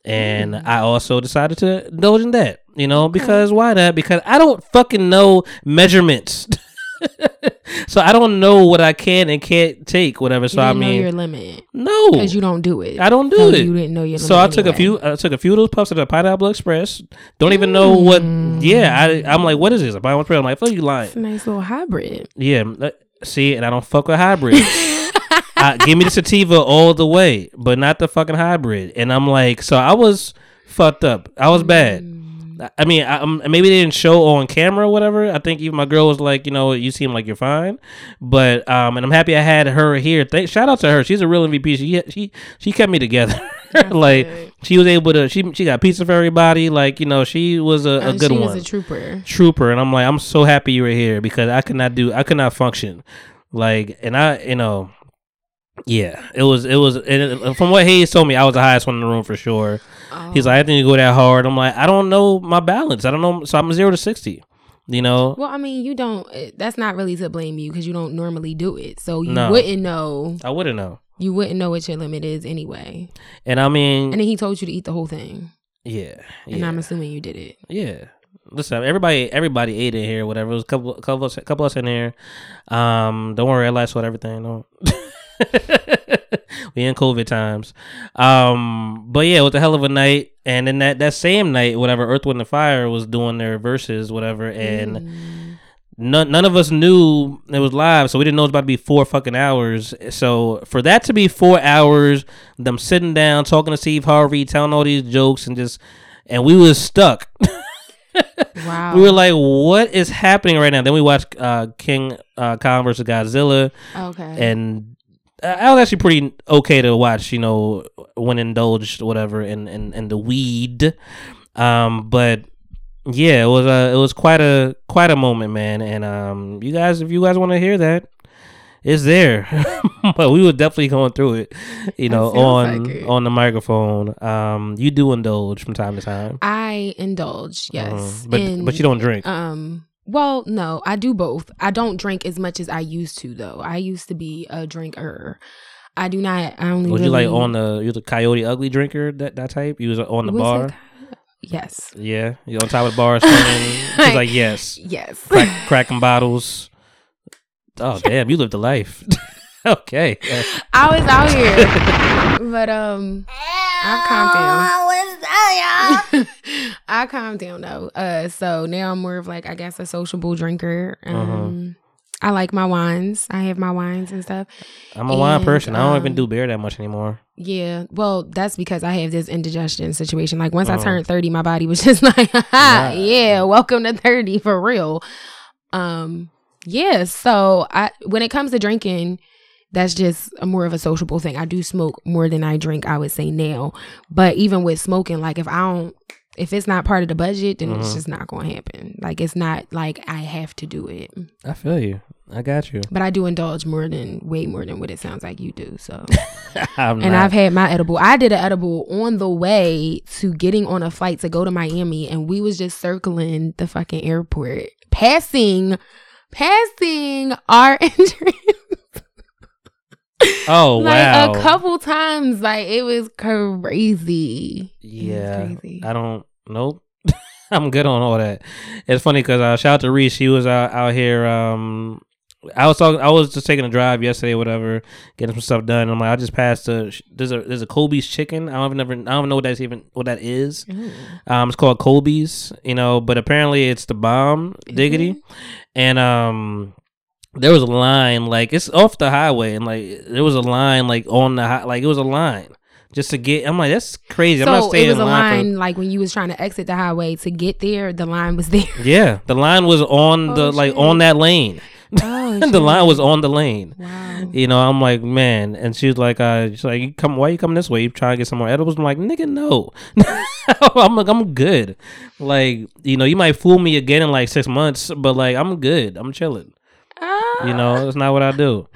And Mm-hmm. I also decided to indulge in that, you know, because why not? Because I don't fucking know measurements. so I don't know what I can and can't take, whatever. So you I mean, your limit no, because you don't do it. I don't do So it. You didn't know your limit. So I took a few. I took a few of those puffs at the Pineapple Express. Don't even know what. Yeah, I, I'm like, what is this? A Pineapple Express? I'm like, fuck you lying. It's a nice little hybrid. Yeah, uh, see, and I don't fuck with hybrid. I, give me the sativa all the way, but not the fucking hybrid. And I'm like, so I was fucked up. I was bad. I- I mean, I, um, maybe they didn't show on camera or whatever. I think even my girl was like, you know, you seem like you're fine. But um, and I'm happy I had her here. Thank, shout out to her. She's a real MVP. She she she kept me together. like good. she was able to. She she got pizza for everybody. Like you know, she was a, a good she one She was a trooper. trooper and i'm like i'm so happy you were here because i could not do i could not function like and i you know yeah it was it was and it- from what hayes told me i was the highest one in the room for sure he's like i didn't go that hard i'm like i don't know my balance i don't know so i'm zero to 60 you know Well, I mean, you don't. eh, That's not really to blame you because you don't normally do it, so you No. wouldn't know. i wouldn't know You wouldn't know what your limit is anyway. and i mean And then he told you to eat the whole thing, yeah and yeah I'm assuming you did it. Yeah. Listen, everybody everybody ate in here, whatever. It was a couple couple of us, couple us in here. Um, don't worry, I live with everything. Don't. we in COVID times. Um, but yeah, it was a hell of a night. And then that, that same night, whatever, Earth, Wind, and Fire was doing their Verzuz, whatever, and Mm. none, none of us knew it was live, so we didn't know it was about to be four fucking hours. So for that to be four hours, them sitting down, talking to Steve Harvey, telling all these jokes, and just, and we was stuck. Wow. we were like, "What is happening right now?" Then we watched uh, King uh, Kong versus Godzilla, okay. and I was actually pretty okay to watch. You know, when indulged, whatever, in in, in the weed. Um, but yeah, it was a it was quite a quite a moment, man. And um, you guys, if you guys want to hear that, it's there. but we were definitely going through it, you know, on like on the microphone. Um, you do indulge from time to time, I indulge, yes, Uh, but in- but you don't drink. Um. Well, no, I do both. I don't drink as much as I used to, though. I used to be a drinker. I do not. I only. Was you like really- on the you was a coyote ugly drinker that that type? You was on the Was bar. it- Yes. Yeah, you on top of the bar. She's like, yes, Yes. Crack, cracking bottles. Oh damn, you lived a life. okay, I was out here, but um, I've calmed down. I calmed down though. Uh, so now I'm more of like I guess a sociable drinker. Um, I like my wines. I have my wines and stuff. I'm a wine person. I don't even um, do beer that much anymore. Yeah, well, that's because I have this indigestion situation. Like once I Oh. turned 30, my body was just like, Haha, yeah, welcome to 30 for real. Um, yeah, so I when it comes to drinking, that's just a more of a sociable thing. I do smoke more than I drink, I would say now. But even with smoking, like if I don't if it's not part of the budget, then it's Mhm. just not going to happen. Like it's not like I have to do it. I feel you. I got you. But I do indulge more than way more than what it sounds like you do. So and not- I've had my edible. I did an edible on the way to getting on a flight to go to Miami, and we was just circling the fucking airport, passing, passing our entrance Oh like wow. a couple times. Like it was crazy. It was Yeah, crazy. I don't. Nope. I'm good on all that. It's funny because uh, shout out to Reese. She was out, out here. Um, I was talking. I was just taking a drive yesterday, whatever, getting some stuff done. I'm like, I just passed a. There's a there's a Colby's chicken. I don't never. I don't know what that's even what that is. Um, it's called Colby's. You know, but apparently it's the bomb diggity, and um. There was a line like it's off the highway, and like there was a line like on the high, like it was a line just to get. I'm like, that's crazy. I'm not So staying it was in a line. line like when you was trying to exit the highway to get there. The line was there. Yeah, the line was on the Oh, like on that lane. Oh, the line was on the lane. Wow. You know, I'm like, man, and she was like, uh, she's like, you come, why you coming this way? You trying to get some more edibles? I'm like, nigga, no. I'm like, I'm good. Like, you know, you might fool me again in like six months, but like, I'm good. I'm chilling. You know, it's not what I do.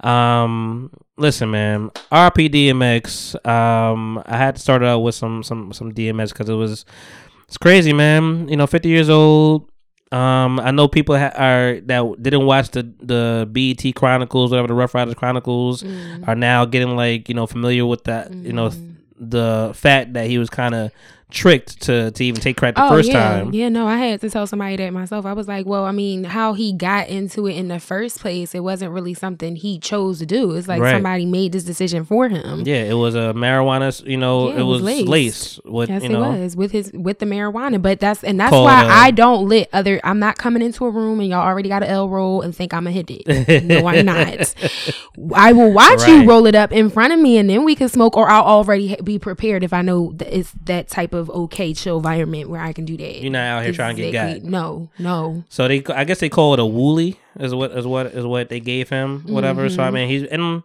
Um, listen, man. RP DMX. Um, I had to start out with some some some DMX because it was it's crazy, man. You know, 50 years old. Um, I know people ha- are that didn't watch the the BET Chronicles, whatever the Ruff Ryders Chronicles, Mm. are now getting like you know familiar with that. You know, th- the fact that he was kind of tricked to to even take credit the oh, first yeah. time. Yeah, no, I had to tell somebody that myself. I was like, well, I mean, how he got into it in the first place, it wasn't really something he chose to do. It's like Right. somebody made this decision for him. Yeah, it was a marijuana. You know, Yeah, it was lace. with yes, you know. it was with his with the marijuana, but that's and that's why uh, I don't let other. I'm not coming into a room and y'all already got an L roll and think I'm a hit it. no, I'm not. I will watch Right. you roll it up in front of me, and then we can smoke, or I'll already be prepared if I know that it's that type of okay chill environment where I can do that. You're not out here trying to get got. No, no. So they, I guess they call it a woolly, is what is what is what they gave him, whatever. So I Mm-hmm. mean, he's and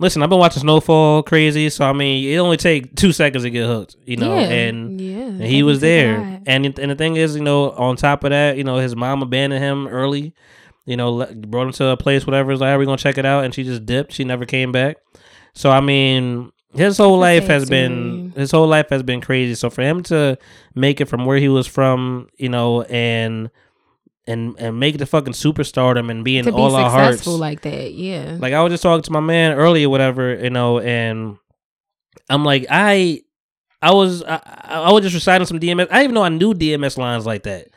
listen, I've been watching Snowfall crazy, so I mean, it only take two seconds to get hooked, you know, yeah, and. yeah. And he was there, and and the thing is, you know, on top of that, you know, his mom abandoned him early. You know, brought him to a place, whatever. Was like, "Are we gonna check it out?" And she just dipped. She never came back. So I mean, his whole life has been his whole life has been crazy. So for him to make it from where he was from, you know, and and and make it to fucking superstardom and be in to be all our hearts, like that, yeah. like I was just talking to my man earlier, whatever, you know, and I'm like, I, I was, I, I was just reciting some DMX. I didn't even know I knew DMX lines like that.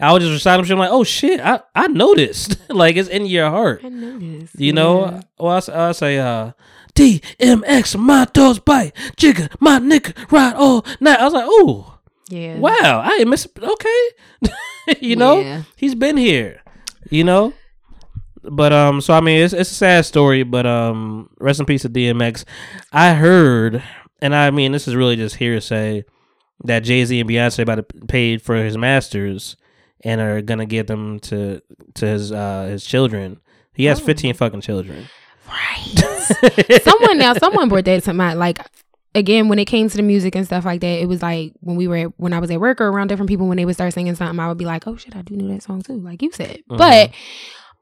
I was just reciting shit. I'm like, oh shit, I, I noticed. like it's in your heart, I this. you know. yeah. Well, I say, uh, DMX, my dogs bite, jigger, my nigga, ride all night. I was like, oh, Yeah. wow, I ain't miss. Okay, you know, Yeah. he's been here, you know. But um, so I mean, it's it's a sad story. But um, rest in peace to DMX. I heard, and I mean, this is really just hearsay that Jay Z and Beyonce about to paid for his masters and are gonna give them to to his uh his children. He has Oh. fifteen fucking children. Right. someone now, someone brought that to mind. Like again, when it came to the music and stuff like that, it was like when we were at, when I was at work or around different people when they would start singing something, I would be like, "Oh shit, I do know that song too," like you said. Mhm. But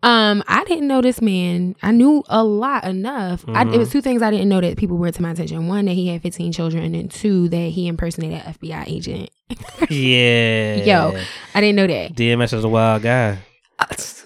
um, I didn't know this man. I knew a lot enough. I, it was two things I didn't know that people brought to my attention. One, that he had 15 children, and two, that he impersonated an FBI agent. yeah, Yo, I didn't know that. DMX is a wild guy.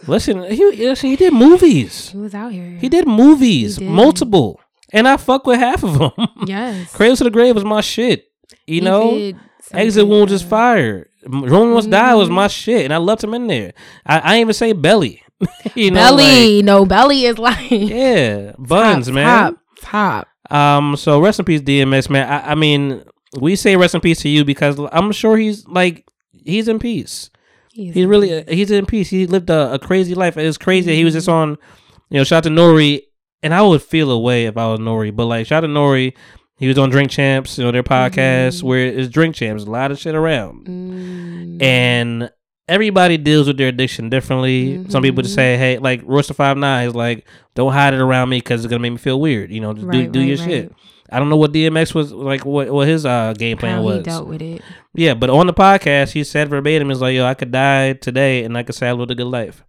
Listen, he listen, he did movies. He was out here. He did movies, He did. multiple, and I fuck with half of them. Yes. Cradle to the Grave was my shit. You know, Exit Wounds is fire. Romeo Must Die was Mhm. my shit, and I loved him in there. I, I ain't even say Belly. you know, Belly. no, belly is like like, yeah, buns, top, man. Top, top. Um, so rest in peace, DMX, man. I, I mean, we say rest in peace to you because I'm sure he's like he's in peace. He's He's really he's in peace. He lived a, a crazy life. It's crazy. that He was just on, you know, shout out to Nori, and I would feel a way if I was Nori. But like shout out to Nori, he was on Drink Champs, you know, their podcast where it's Drink Champs, a lot of shit around, Mm, and everybody deals with their addiction differently. Some people just say, hey, like Royce da Five Nine is like, don't hide it around me because it's gonna make me feel weird. You know, just do Right, do right, your right. shit. I don't know what DMX was like. What what his uh game plan how was. he dealt with it. Yeah, but on the podcast, he said verbatim, "Is like, yo, I could die today, and I could say I lived a good life."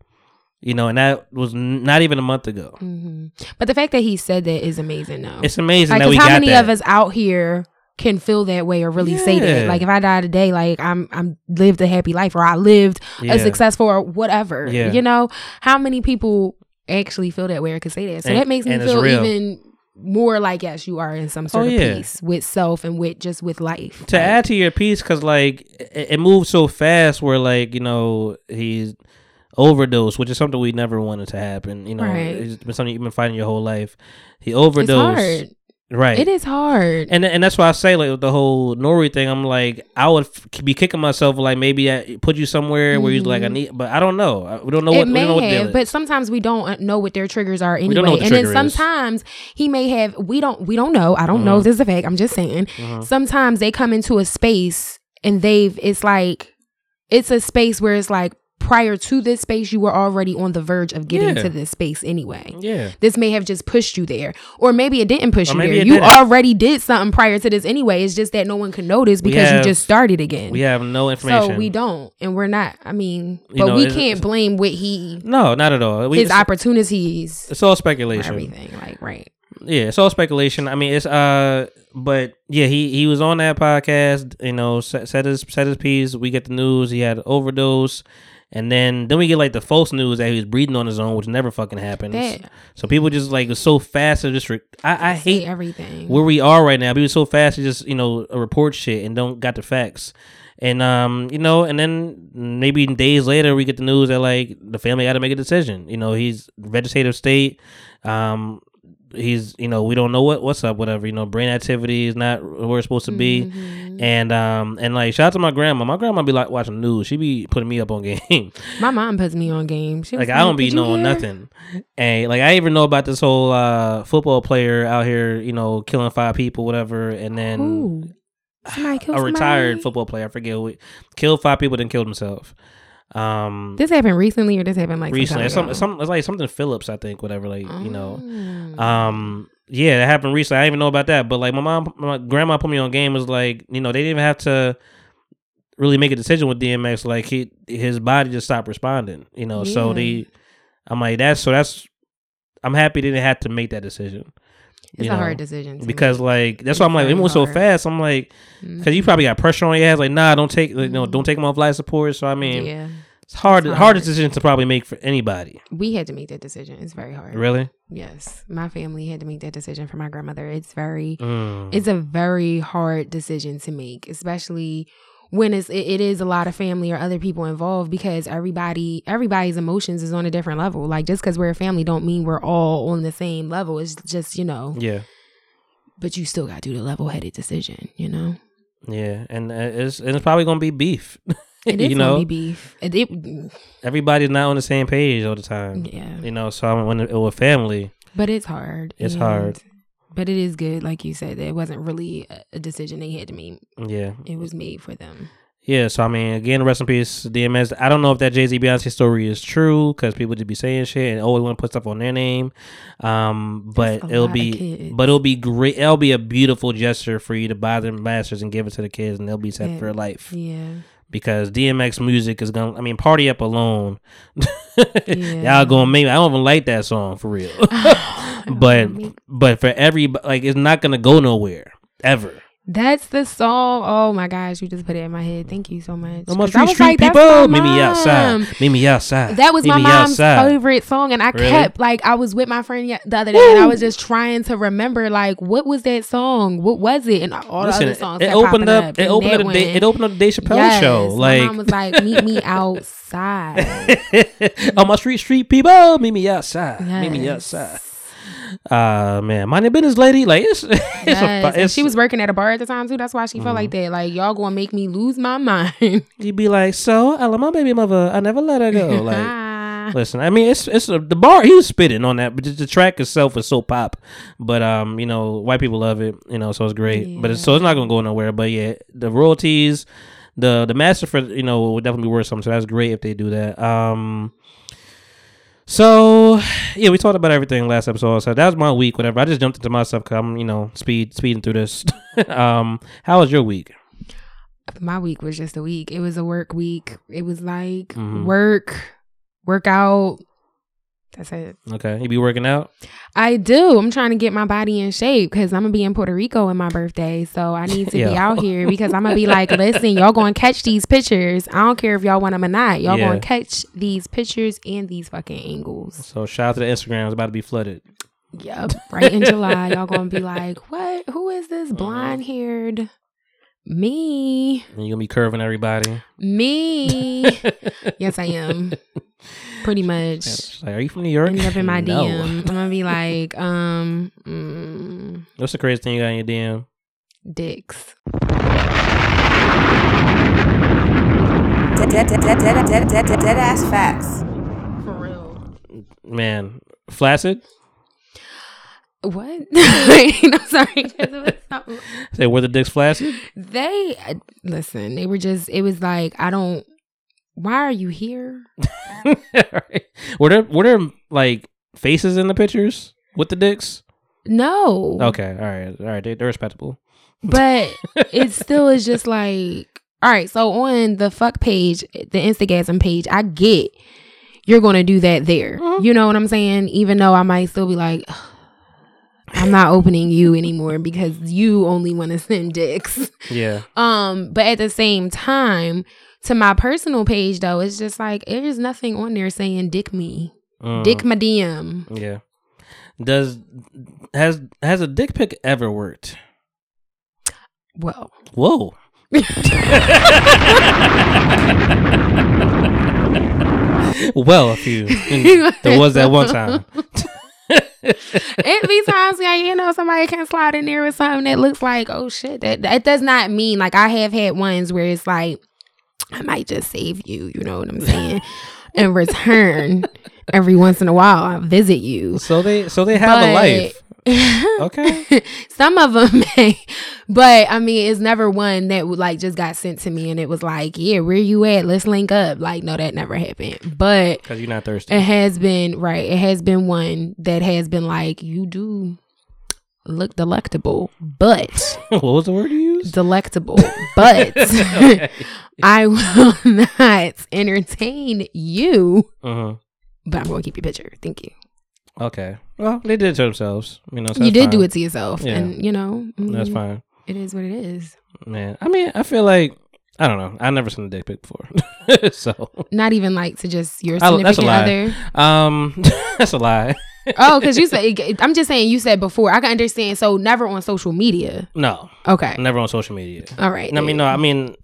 You know, and that was n- not even a month ago. hmm But the fact that he said that is amazing, though. It's amazing like, that 'cause we how many that. of us out here can feel that way or really say that? Like, if I die today, like I'm I'm lived a happy life or I lived Yeah. a successful or whatever. Yeah. You know, how many people actually feel that way or can say that? So And- that makes me feel even more like as you are in some oh, sort Oh, of yeah. peace with self and with just with life. to Like, add to your piece, because like it, it moved so fast, where like you know he's overdosed, which is something we never wanted to happen. You know, Right. it's been something you've been fighting your whole life. He overdosed. Right? It is hard. And and that's why I say like with the whole Nori thing, I'm like I would f- be kicking myself like maybe I put you somewhere where you're like I need, but I don't know. I- We don't know Mm-hmm. it what may know what have, is. but sometimes we don't uh, know what their triggers are don't know anyway. what the And then trigger is. sometimes he may have. We don't. We don't know. I don't Mm-hmm. know if this is a fact. I'm just saying. Sometimes they come into a space and they've. It's like it's a space where it's like prior to this space you were already on the verge of getting Yeah. to this space anyway. yeah. This may have just pushed you there, or maybe it didn't push Or you there. You didn't. already did something prior to this anyway. It's just that no one can notice because have- you just started again. We have no information. So we don't, and we're not. I mean, You but know, we can't blame what he No, not at all. We, his opportunities it's all speculation. everything. Like right. Yeah, it's all speculation. I mean, it's uh, but yeah, he he was on that podcast. You know, set, set his set his piece. We get the news. He had an overdose, and then then we get like the false news that he was breathing on his own, which never fucking happens. That- So people just like was so fast to just. Re- I I hate everything. where we are right now. People so fast to just you know report shit and don't got the facts. And um, you know, and then maybe days later we get the news that like the family got to make a decision. You know, he's vegetative state. Um, he's you know we don't know what what's up. Whatever you know, brain activity is not where it's supposed to be. Mm-hmm. And um, and like shout out to my grandma. My grandma be like watching news. She be putting me up on game. My mom puts me on game. She like I don't be knowing hear?" nothing. And like I even know about this whole uh football player out here, you know, killing five people, whatever, and then Ooh. Somebody a retired somebody? football player, I forget who killed five people, then killed himself. Um This happened recently, or this happened like recently. It's Some some, some it's like something Phillips, I think, whatever, like, you know. Mm. Um yeah, that happened recently. I didn't even know about that. But like my mom my grandma put me on game was like, you know, they didn't even have to really make a decision with DMX. Like he his body just stopped responding. You know, so Yeah. they I'm like that's so that's I'm happy they didn't have to make that decision. It's a know, hard decision because make. like that's It's why I'm like it moved so fast. I'm like because you probably got pressure on your ass. Like nah, don't take like, no, don't take them off life support. So I mean, Mm-hmm. yeah, it's hard, It's hard hard. decision to probably make for anybody. we had to make that decision. It's very hard. Really, Yes, my family had to make that decision for my grandmother. It's very, Mm. it's a very hard decision to make, especially when it's it, it is a lot of family or other people involved because everybody everybody's emotions is on a different level. Like just because we're a family don't mean we're all on the same level. It's just you know, yeah, but you still got to do the level headed decision. You know, yeah, and uh, it's and it's probably gonna be beef. it is you gonna know, be beef. It, it- everybody's not on the same page all the time. yeah, You know, so I mean, when it, with family, but it's hard. It's hard. But it is good, like you said, that it wasn't really a- decision they had to make. yeah, It was made for them. yeah. So I mean, again, rest in peace, DMX. I don't know if that Jay Z Beyonce story is true because people just be saying shit and always want to put stuff on their name. Um, but it'll be, but it'll be great. It'll be a beautiful gesture for you to buy them masters and give it to the kids, and they'll be set Yeah. for life. Yeah. because DMX music is gonna. I mean, party up alone. Yeah. Y'all gonna make. I don't even like that song for real. but but for every like, it's not gonna go nowhere ever. That's the song. Oh my gosh, you just put it in my head. Thank you so much. No more 'Cause I street, was street like, people. my Meet me outside. Meet me outside. That was Meet my mom's outside. favorite song, and I Really? kept like I was with my friend the other day, and I was just trying to remember like what was that song? What was it? And all the other songs. it opened up. up. It opened up. The day, one- it opened up the Dave Chappelle Yes, show. my Like mom was like, "Meet me outside." on my street, street people. Meet me outside. Meet me outside. Uh man, mind your business, lady. Like it's, it's, Yes, a, it's she was working at a bar at the time too. That's why she felt like that. Like y'all gonna make me lose my mind. You'd be like, so I love my baby mother. I never let her go. Like, Ah. listen, I mean, it's it's a, the bar. He was spitting on that, but the track itself is so pop. But um, you know, white people love it. You know, so it's great. But it's, so it's not gonna go nowhere. But yeah, the royalties, the the master for you know would definitely be worth something. So that's great if they do that. Um. So yeah, we talked about everything last episode. So that was my week. Whatever. I just jumped into my stuff because I'm you know speed speeding through this. um, how was your week? my week was just a week. It was a work week. It was like Mhm. work, workout. That's it. Okay, you be working out. I do. I'm trying to get my body in shape because I'm gonna be in Puerto Rico in my birthday. So I need to be out here because I'm gonna be like, listen, y'all gonna catch these pictures. I don't care if y'all want them or not. Y'all Yeah. gonna catch these pictures and these fucking angles. So shout out to the Instagram. It's about to be flooded. Yep. Right in July, y'all gonna be like, what? Who is this Uh-huh. blonde haired? Me. And you're gonna be curving everybody. Me. yes, I am pretty much. Like, are you from New York? Ended up in my no. DM. I'm gonna be like, um, mm, what's the craziest thing you got in your DM? Dicks. Dead, dead, dead, dead dead dead dead ass facts. For real. Man, flaccid. What? Wait, no, sorry. Say, were the dicks flaccid? They uh, listen. They were just. It was like I don't why are you here? Alright. Were there were there like faces in the pictures with the dicks? No. Okay, all right, all right. They, they're respectable. But it still is just like, all right. So on the fuck page, the Instagasm page, I get you're gonna do that there. You know what I'm saying? Even though I might still be like, I'm not opening you anymore because you only want to send dicks. Yeah. Um, but at the same time, to my personal page though, it's just like there's nothing on there saying dick me, Mm, dick my DM. Yeah. Does has has a dick pic ever worked? Well, Whoa. well, a few. there was that one time. it be times like you know somebody can slide in there with something that looks like oh shit that that does not mean like I have had ones where it's like I might just save you you know what I'm saying in return every once in a while I visit you So they so they have a life. Okay. some of them may but I mean it's never one that would like just got sent to me and it was like yeah where you at let's link up like no that never happened but Because you're not thirsty. it has been right. It has been one that has been like you do look delectable, but what was the word you used? delectable, but I will not entertain you. Uh-huh. But I'm going to keep your picture. Thank you. Okay. Well, they did it to themselves. You know, so you did do it to yourself, Yeah. and you know I That's fine. It is what it is. Man, I mean, I feel like I don't know. I've never seen a dick pic before, so Not even like to just your I- that's a lie. other. um, that's a lie. Oh, because you said I'm just saying you said before. I can understand. So never on social media. No, Okay. never on social media. All right. I mean, no, I mean,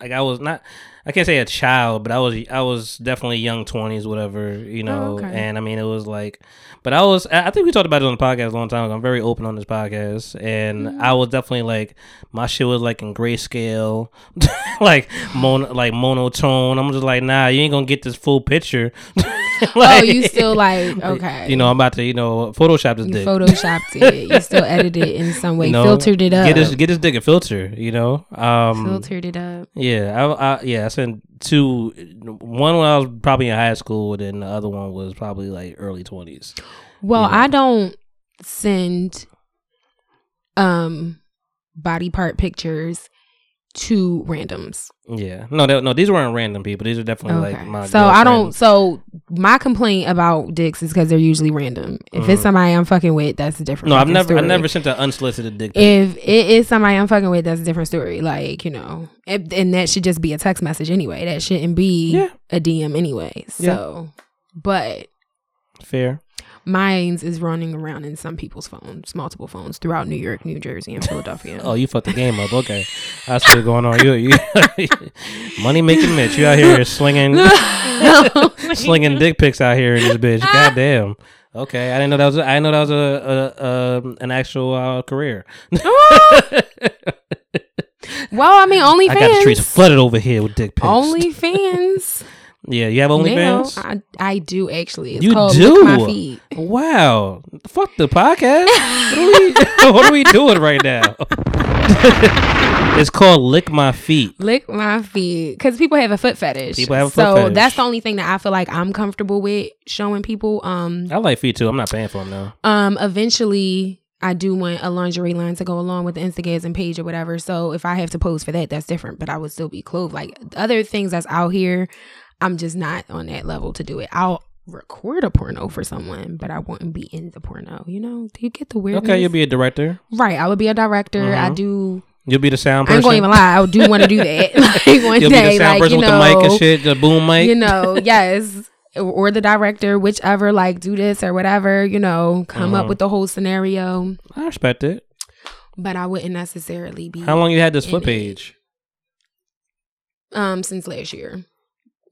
like I was not. I can't say a child, but I was. I was definitely young twenties, whatever, you know. Oh, okay. And I mean, it was like, but I was. I think we talked about it on the podcast a long time ago. I'm very open on this podcast, and Mm-hmm. I was definitely like, my shit was like in grayscale, like mono, like monotone. I'm just like, nah, you ain't gonna get this full picture. oh, you still like okay. You know, I'm about to, you know, Photoshop this You dick. photoshopped it. You still edited it in some way. You know, filtered it up. Get this, get this dick a filter. You know, um, filtered it up. Yeah, I, I yeah, I sent two. One when I was probably in high school, and then the other one was probably like early twenties. Well. I don't send um body part pictures to randoms. Yeah, no, they, no, these weren't random people. These are definitely Okay. like my. so I don't. So my complaint about dicks is because they're usually random. If it's Mhm. somebody I'm fucking with, that's a different. No, I've never, I story. never sent an unsolicited dick. If it is somebody I'm fucking with, that's a different story. Like you know, and, and that should just be a text message anyway. That shouldn't be Yeah. a DM anyway. So, but Fair. Mine's is running around in some people's phones, multiple phones throughout New York, New Jersey, and Philadelphia. Oh, you fucked the game up. Okay, that's what's going on. You, you money making Mitch. You out here slinging, slinging dick pics out here in this bitch. Goddamn. Okay, I didn't know that was. A, I didn't know that was a, a, a an actual uh, career. Well, I mean, OnlyFans. I got the streets flooded over here with dick pics. OnlyFans. Yeah, you have OnlyFans. I, I do actually. It's You called do? Lick My Feet. Wow, fuck the podcast. what, are we, what are we doing right now? it's called lick my feet. Lick my feet because people have a foot fetish. People have a foot so fetish. that's the only thing that I feel like I'm comfortable with showing people. Um, I like feet too. I'm not paying for them though. um, eventually I do want a lingerie line to go along with the Instagasm page or whatever. So if I have to pose for that, that's different. But I would still be clothed. Like other things that's out here, I'm just not on that level to do it. I'll record a porno for someone, but I wouldn't be in the porno. You know? Do you get the weirdness? Okay, you'll be a director. right. I would be a director. I Mhm. do. You'll be the sound person. I person. ain't gonna even lie. I do want to do that. like one You'll day, be the sound like person you with know, the mic and shit, the boom mic. you know, yes. Or the director, whichever, like do this or whatever, you know, come up Mhm. with the whole scenario. I respect it. But I wouldn't necessarily be How long you had this flip it. page? Um, since last year.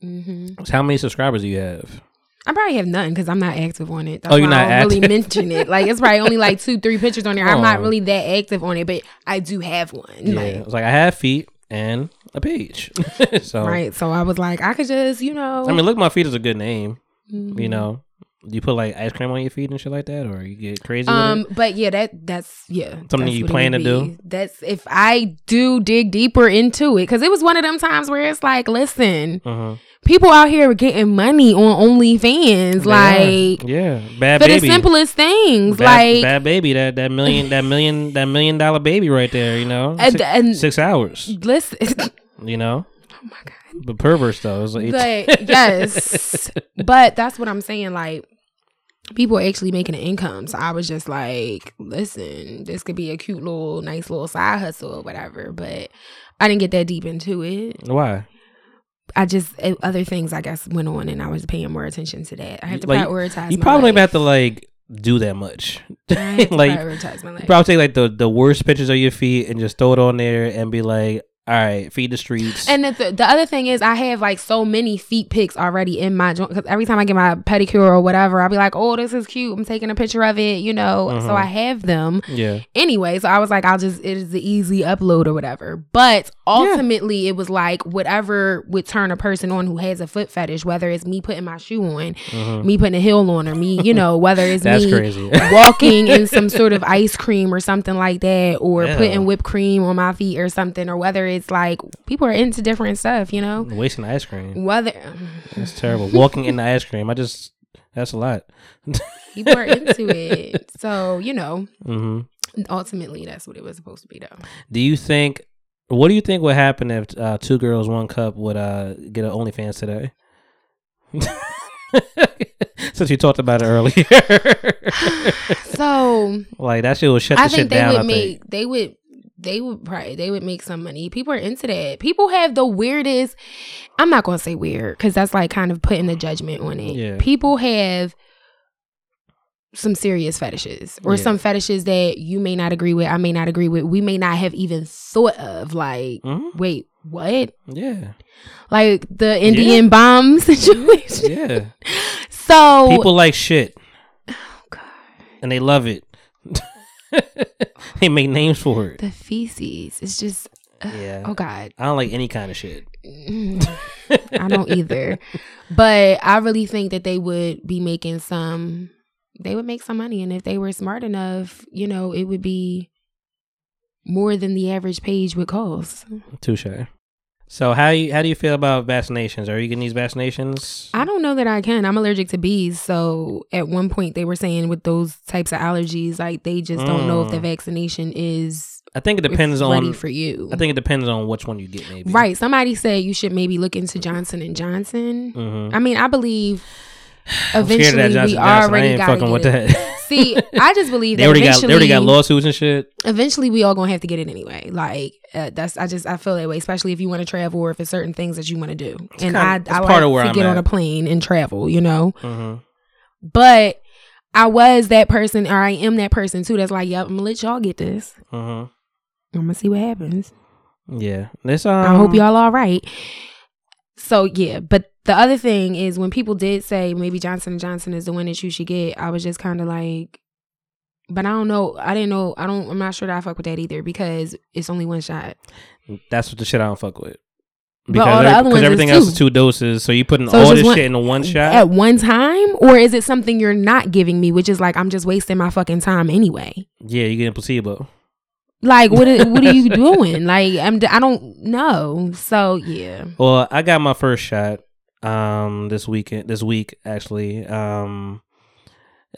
Hmm How many subscribers do you have? I probably have none because I'm not active on it. That's Oh, you're why not I don't really mention it. Like it's probably only like two, three pictures on there. I'm not Oh. really that active on it, but I do have one. Yeah, Like, it's like I have feet and a page. so right. So I was like, I could just, you know. I mean, look, my feet is a good name. mhm. You know, you put like ice cream on your feet and shit like that, or you get crazy Um, but yeah, that that's yeah. Something that's you plan to do? That's if I do dig deeper into it, because it was one of them times where it's like, listen, Uh-huh. People out here are getting money on OnlyFans, like yeah, bad baby. for baby. the simplest things, bad, like bad baby, that that million, that million, that million dollar baby right there. You know, And- six, and- six hours. listen. You know, oh my god. The perverse though. It's like, But yes, but that's what I'm saying. Like people are actually making an income. So I was just like, listen, this could be a cute little, nice little side hustle or whatever. But I didn't get that deep into it. why? I just eh, other things I guess went on, and I was paying more attention to that. I have to Like, prioritize. You probably life. have to like do that much. I like prioritize my life. Probably take like the the worst pictures of your feet and just throw it on there and be like, all right, feed the streets. And the, the other thing is, I have like so many feet pics already in my joint. Because every time I get my pedicure or whatever, I'll be like, "Oh, this is cute." I'm taking a picture of it, you know. So Mhm. I have them yeah, anyway. So I was like, "I'll just it is the easy upload or whatever." But ultimately, it was like whatever would turn a person on who has a foot fetish, whether it's me putting my shoe on, Mhm. me putting a heel on, or me, you know, whether it's me crazy. walking in some sort of ice cream or something like that, or Yeah. putting whipped cream on my feet or something, or whether it's like people are into different stuff, you know. wasting ice cream. Whether That's terrible. Walking in the ice cream. I just that's a lot. people are into it, so you know, hmm ultimately that's what it was supposed to be, though. Do you think? What do you think would happen if uh, two girls, one cup would uh, get an OnlyFans today? Since you talked about it earlier, So like that shit would shut the I shit think they down. would I make they would they would probably they would make some money. People are into that. People have the weirdest. I'm not gonna say weird because that's like kind of putting a judgment on it. Yeah. People have some serious fetishes or Yeah. some fetishes that you may not agree with. I may not agree with. We may not have even thought of. Like, Mhm. wait, what? Yeah, Like the Indian bomb situation. yeah. So People like shit, Oh, God. and they love it. they make names for it. the feces. It's just. Yeah. Oh God. I don't like any kind of shit. Mm, I don't either. But I really think that they would be making some they would make some money and if they were smart enough, you know, it would be more than the average page would cost. Touche. So how you how do you feel about vaccinations? Are you getting these vaccinations? I don't know that I can. I'm allergic to bees, so at one point they were saying with those types of allergies, like they just don't know if the Mm. vaccination is I think it depends ready on. for you. I think it depends on which one you get. Maybe. right. Somebody said you should maybe look into Johnson and Johnson. Mm-hmm. I mean, I believe eventually we Johnson. I already ain't got fucking with that. See, I just believe they that already got they already got lawsuits and shit. eventually we all gonna have to get it anyway. Like uh, that's I just I feel that way, especially if you want to travel or if it's certain things that you want to do. and kinda- I it's I part like of where to get on a plane and travel, you know. Mm-hmm. But I was that person, or I am that person too. That's like, yep, I'm gonna let y'all get this. Mm-hmm. I'm gonna see what happens. Yeah. This um. I hope y'all all right. so yeah, but the other thing is when people did say maybe Johnson and Johnson is the one that you should get, I was just kind of like, but I don't know. I didn't know. I don't. I'm not sure that I fuck with that either because it's only one shot. That's what the shit I don't fuck with. But all the every- other ones is everything else is two. doses, so you're putting So all this one- shit in the one shot. at one time, or is it something you're not giving me, which is like I'm just wasting my fucking time anyway? yeah, you're getting placebo. Like what? are- what are you doing? Like I'm. I don't know. So yeah. Well, I got my first shot um this weekend this week actually. Um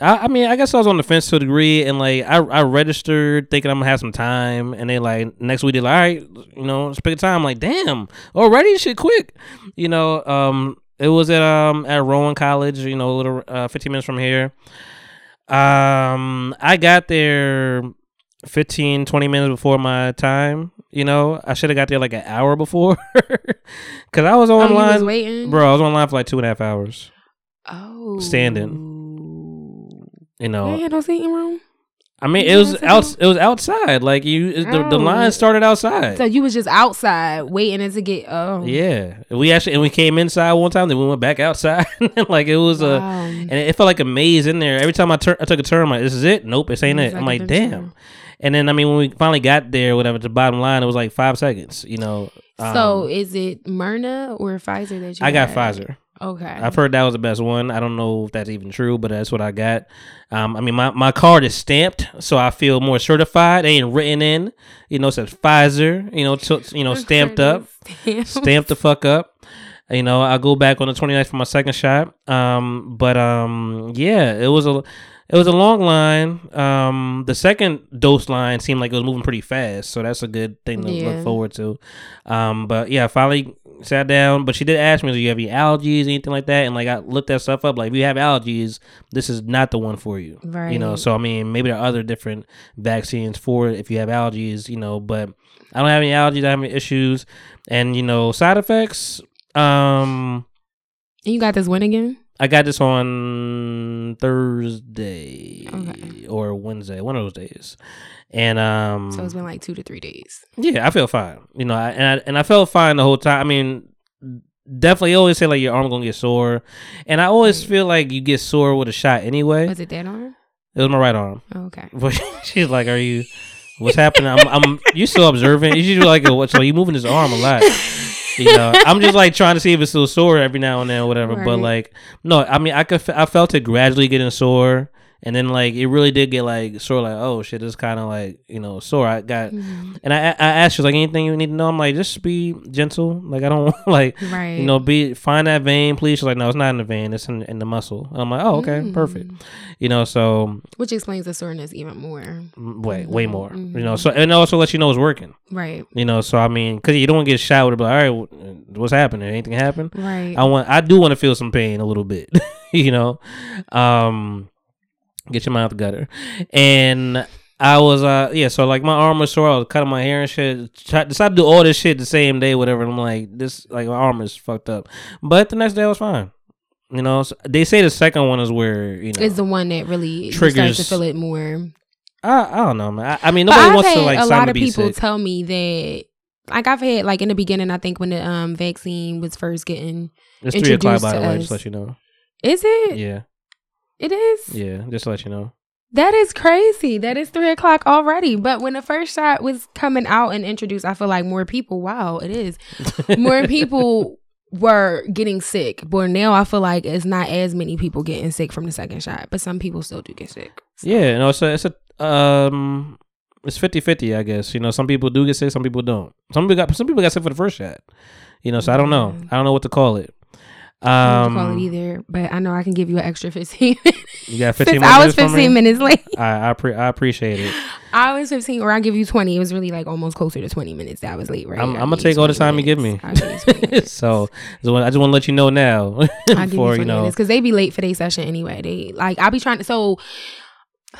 I, I mean I guess I was on the fence to a degree and like I, I registered thinking I'm gonna have some time and they like next week they're like, all right, you know, let's pick a time. I'm like, damn, already shit quick. You know, um it was at um at Rowan College, you know, a little uh, fifteen minutes from here. Um I got there 15 20 minutes before my time you know i should have got there like an hour before because i was Oh, was online waiting? bro i was online for like two and a half hours Oh. standing you know They had no seating room. i mean you it was out it was outside like you it- the, the Oh. line started outside So you was just outside waiting to get. Oh. yeah we actually and we came inside one time then we went back outside like it was a and it felt like a maze in there every time i, tur- I took a turn i'm like this is it nope this ain't It was i'm like damn. And then i mean when we finally got there whatever the bottom line it was like five seconds you know So Um, is it Moderna or Pfizer that you? I got had? Pfizer. Okay. I've heard that was the best one. I don't know if that's even true, but that's what I got. Um, I mean, my, my card is stamped, so I feel more certified. They ain't written in. You know, it says Pfizer. You know, t- you know, stamped up, stamped the fuck up. You know, I go back on the 29th for my second shot. Um, but um, yeah, it was a it was a long line. Um, the second dose line seemed like it was moving pretty fast, so that's a good thing to Yeah. look forward to. Um, but yeah, I finally sat down. But she did ask me, "Do you have any allergies, anything like that?" And like I looked that stuff up. Like, if you have allergies, this is not the one for you. Right. You know, so I mean, maybe there are other different vaccines for it if you have allergies. You know, but I don't have any allergies. I have any issues, and you know, side effects. Um, And you got this win again? I got this on Thursday Okay. or Wednesday, one of those days, and um, So it's been like two to three days. yeah, I feel fine. You know, I, and I, and I felt fine the whole time. I mean, definitely always say like your arm gonna get sore, and I always feel like you get sore with a shot anyway. Was it that arm? It was my right arm. Okay. But she's like, "Are you? What's happening? I'm, I'm. You still observant? You should do like, a, so you moving his arm a lot. You know, I'm just like trying to see if it's still sore every now and then or whatever. But like, no, I mean, I could, f- I felt it gradually getting sore, and then like it really did get like sore. Like, oh shit, it's kind of like you know sore. I got, Mm-hmm. and I, I asked her like anything you need to know. I'm like, just be gentle. Like I don't want like, Right. you know, be find that vein, please. She's like, no, it's not in the vein. It's in, in the muscle. And I'm like, oh okay, perfect. Mm. You know, so Which explains the soreness even more. way way more. You Mm-hmm. know, so and also lets you know it's working. Right. You know, so I mean, because you don't get shot with it, but all right, what's happening? Anything happen? Right. I want, I do want to feel some pain a little bit. you know, um, get your mouth gutter, and. I was uh yeah so like my arm was sore I was cutting my hair and shit Try, decided to do all this shit the same day whatever and I'm like this like my arm is fucked up but the next day I was fine you know so they say the second one is where you know Is the one that really triggers to feel it more. I, I don't know man I, I mean nobody wants to like a lot of people sick. tell me that. Like I've had like in the beginning, I think when the um vaccine was first getting it's three o'clock introduced by the way just let you know Is it? yeah It is. yeah just to let you know That is crazy. That is three o'clock already. But when the first shot was coming out and introduced, I feel like more people. Wow, it is more people were getting sick. But now I feel like it's not as many people getting sick from the second shot. But some people still do get sick. Yeah, no, it's a, it's a um, it's 50-50, I guess. You know, some people do get sick, some people don't. Some people got some people got sick for the first shot. You know, so I don't know. I don't know what to call it. I don't Um, know what call it either, but I know I can give you an extra fifteen. minutes. you got fifteen I was minutes fifteen minutes late. I I, pre- I appreciate it. I was fifteen, or I give you twenty. It was really like almost closer to twenty minutes that I was late. Right? I'm. I'm gonna take all the 20 time you give me. I'll give you so, so I just want to let you know now. I give you you know, because they be late for their session anyway. They like I'll be trying to. So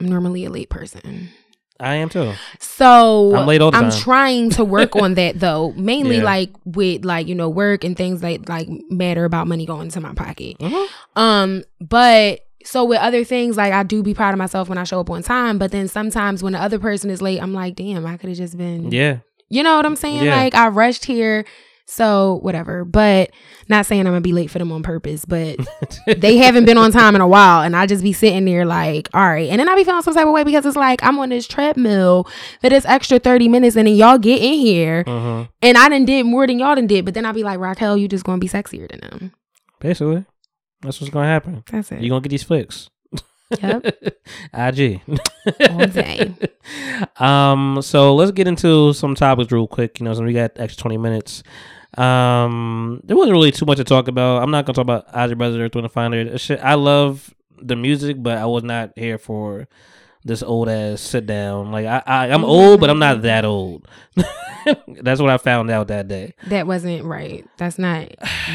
I'm normally a late person. I am too. So I'm late all the I'm time. trying to work on that though, mainly Yeah. like with like you know work and things that like matter about money going into my pocket. Mm-hmm. Um, but so with other things, like I do be proud of myself when I show up on time. But then sometimes when the other person is late, I'm like, damn, I could have just been Yeah, you know what I'm saying? Yeah. Like I rushed here So whatever, but not saying I'm gonna be late for them on purpose, but they haven't been on time in a while, and I just be sitting there like, all right, and then I be feeling some type of way because it's like I'm on this treadmill for this extra thirty minutes, and then y'all get in here, Mhm. and I done did more than y'all done did, but then I be like, Racquel, you just gonna be sexier than them. Basically, that's what's gonna happen. That's it. You gonna get these flicks. Yep. IG. All day. um, so let's get into some topics real quick. You know, so we got extra twenty minutes. Um, there wasn't really too much to talk about. I'm not gonna talk about Isley Brothers Earth, Wind and. That Shit, I love the music, but I was not here for this old ass sit down. Like I, I I'm old, but I'm not that old. That's what I found out that day. That wasn't right. That's not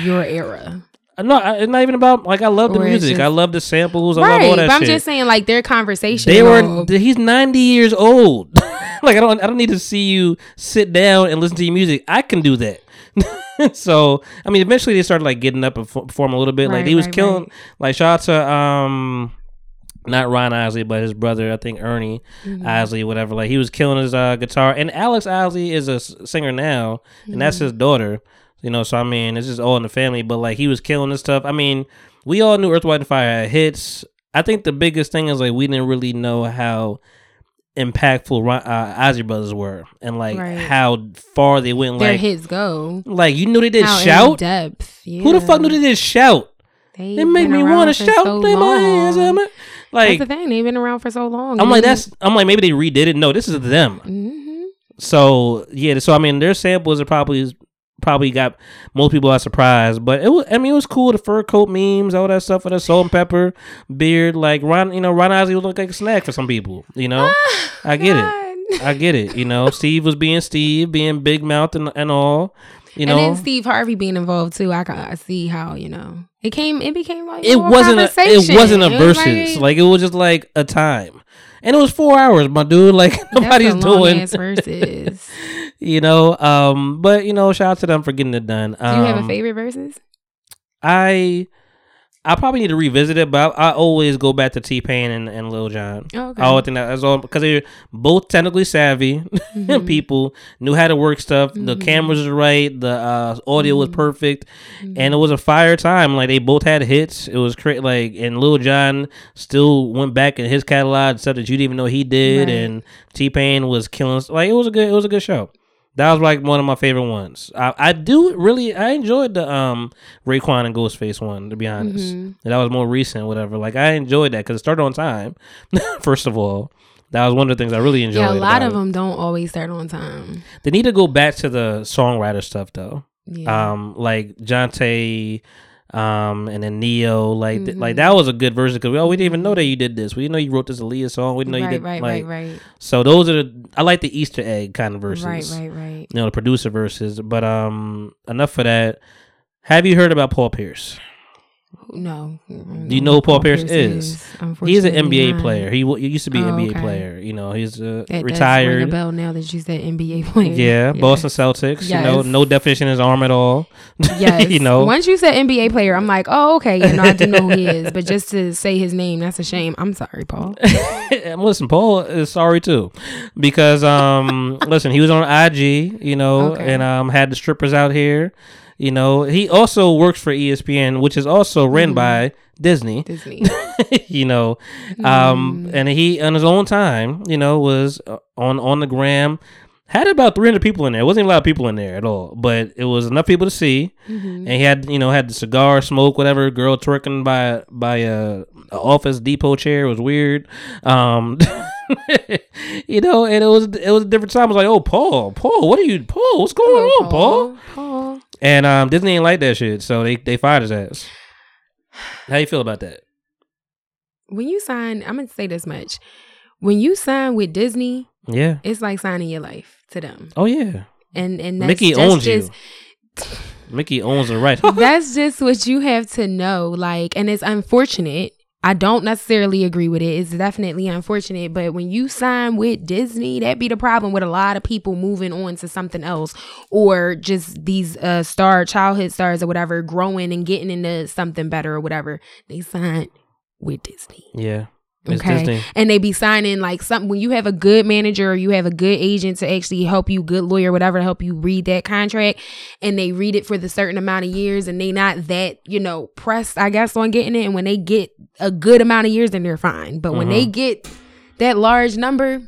your era. No, I- it's not even about like I love the Or music. just- I love the samples. I love right. all But that I'm shit. just saying, like, their conversation. They were. He's ninety years old. like I don't. I don't need to see you sit down and listen to your music. I can do that. so I mean, eventually they started like getting up and f- performing a little bit. like he was right, killing. right. Like shout out to um, not Ron Isley, but his brother. I think Ernie Mm-hmm. Isley, whatever. Like he was killing his uh, guitar. And Alex Isley is a s- singer now, and that's Mm-hmm. his daughter. You know, so I mean, it's just all in the family. But like he was killing this stuff. I mean, we all knew Earth, Wind, and Fire had hits. I think the biggest thing is like we didn't really know how impactful uh, Isley Brothers were, and like Right. how far they went. their Like, hits go. like you knew they did How shout. depth. Yeah. Who the fuck knew they did shout? They They make me want to shout. Play my hands. Like That's the thing. They've been around for so long. I'm like that's. I'm like maybe they redid it. No, this is them. hmm So yeah, so I mean, their samples are probably probably got most people are surprised, but it was. I mean, it was cool. The fur coat memes, all that stuff for the salt and pepper beard. Like Ron, you know, Ron Isley would look like a snack for some people. You know, ah, I get it. I get it. You know, Steve was being Steve, being big mouth and, and all. You know, and then Steve Harvey being involved too. I can I see how you know it came. It became like it wasn't a it wasn't a It Verzuz. Like, it was just like a time, and it was four hours, my dude. Like nobody's a doing. verses. you know, um, but you know, shout out to them for getting it done. Do you have a Um, favorite Verzuz? I I probably need to revisit it, but I, I always go back to T Pain and, and Lil Jon. Oh, okay. I always think that that's all because they're both technically savvy Mm-hmm. people, knew how to work stuff. The cameras were right, the uh, audio Mm-hmm. was perfect, and it was a fire time. Like they both had hits. It was. Like and Lil Jon still went back in his catalog stuff that you didn't even know he did, Right. and T Pain was killing. Like it was a good. It was a good show. That was like one of my favorite ones. I, I do really I enjoyed the um Raekwon and Ghostface one to be honest. Mm-hmm. That was more recent, whatever. Like I enjoyed that because it started on time. First of all, that was one of the things I really enjoyed. Yeah, a lot of it. them don't always start on time. They need to go back to the songwriter stuff though. Yeah. Um, like Johntá, um, and then Ne-Yo, like Mm-hmm. like that was a good version because we oh we didn't even know that you did this. We didn't know you wrote this Aaliyah song. We didn't know you did right, like right, right, so. Those are the I like the Easter egg kind of Verzuz. right, right, right. You know the producer Verzuz, but um enough for that. Have you heard about Paul Pierce? No. Do you know who Paul Pierce is? He's an NBA not. player. He, w- he used to be an Oh, NBA okay. player. You know, he's uh, That does retired. bell now that you said NBA player. Yeah, Boston Celtics. You know, no definition in his arm at all. Yes. you know, Once you said NBA player, I'm like, oh, okay. Yeah, no, I do know who he is. But just to say his name, that's a shame. I'm sorry, Paul. Listen, Paul is sorry too, because um, listen, he was on IG, you know, Okay. and um, had the strippers out here. You know, he also works for ESPN, which is also ran Mm-hmm. by Disney. Disney. you know, um, Mm. and he on his own time, you know, was uh, on on the gram. Had about 300 people in there. It wasn't even a lot of people in there at all, but it was enough people to see. Mm-hmm. And he had, you know, had the cigar smoke, whatever. Girl twerking by by a, a Office Depot chair It was weird. Um, you know, and it was it was a different time. I was like, oh, Paul, Paul, what are you, Paul? What's going on, Paul? Paul. And um, Disney ain't like that shit, so they they fired his ass. How you feel about that? When you sign, I'm gonna say this much. When you sign with Disney, Yeah. it's like signing your life to them. Oh yeah. And and that's Mickey owns just, you. Mickey owns the right. that's just what you have to know. Like, and it's unfortunate. I don't necessarily agree with it. It's definitely unfortunate. But when you sign with Disney, that be the problem with a lot of people moving on to something else or just these uh star childhood stars or whatever growing and getting into something better or whatever. They sign with Disney. yeah. Okay. Disney. And they be signing like something when you have a good manager or you have a good agent to actually help you, good lawyer, whatever, to help you read that contract and they read it for the certain amount of years and they not that, you know, pressed, I guess, on getting it. And when they get a good amount of years, then they're fine. But when they mm-hmm. get that large number,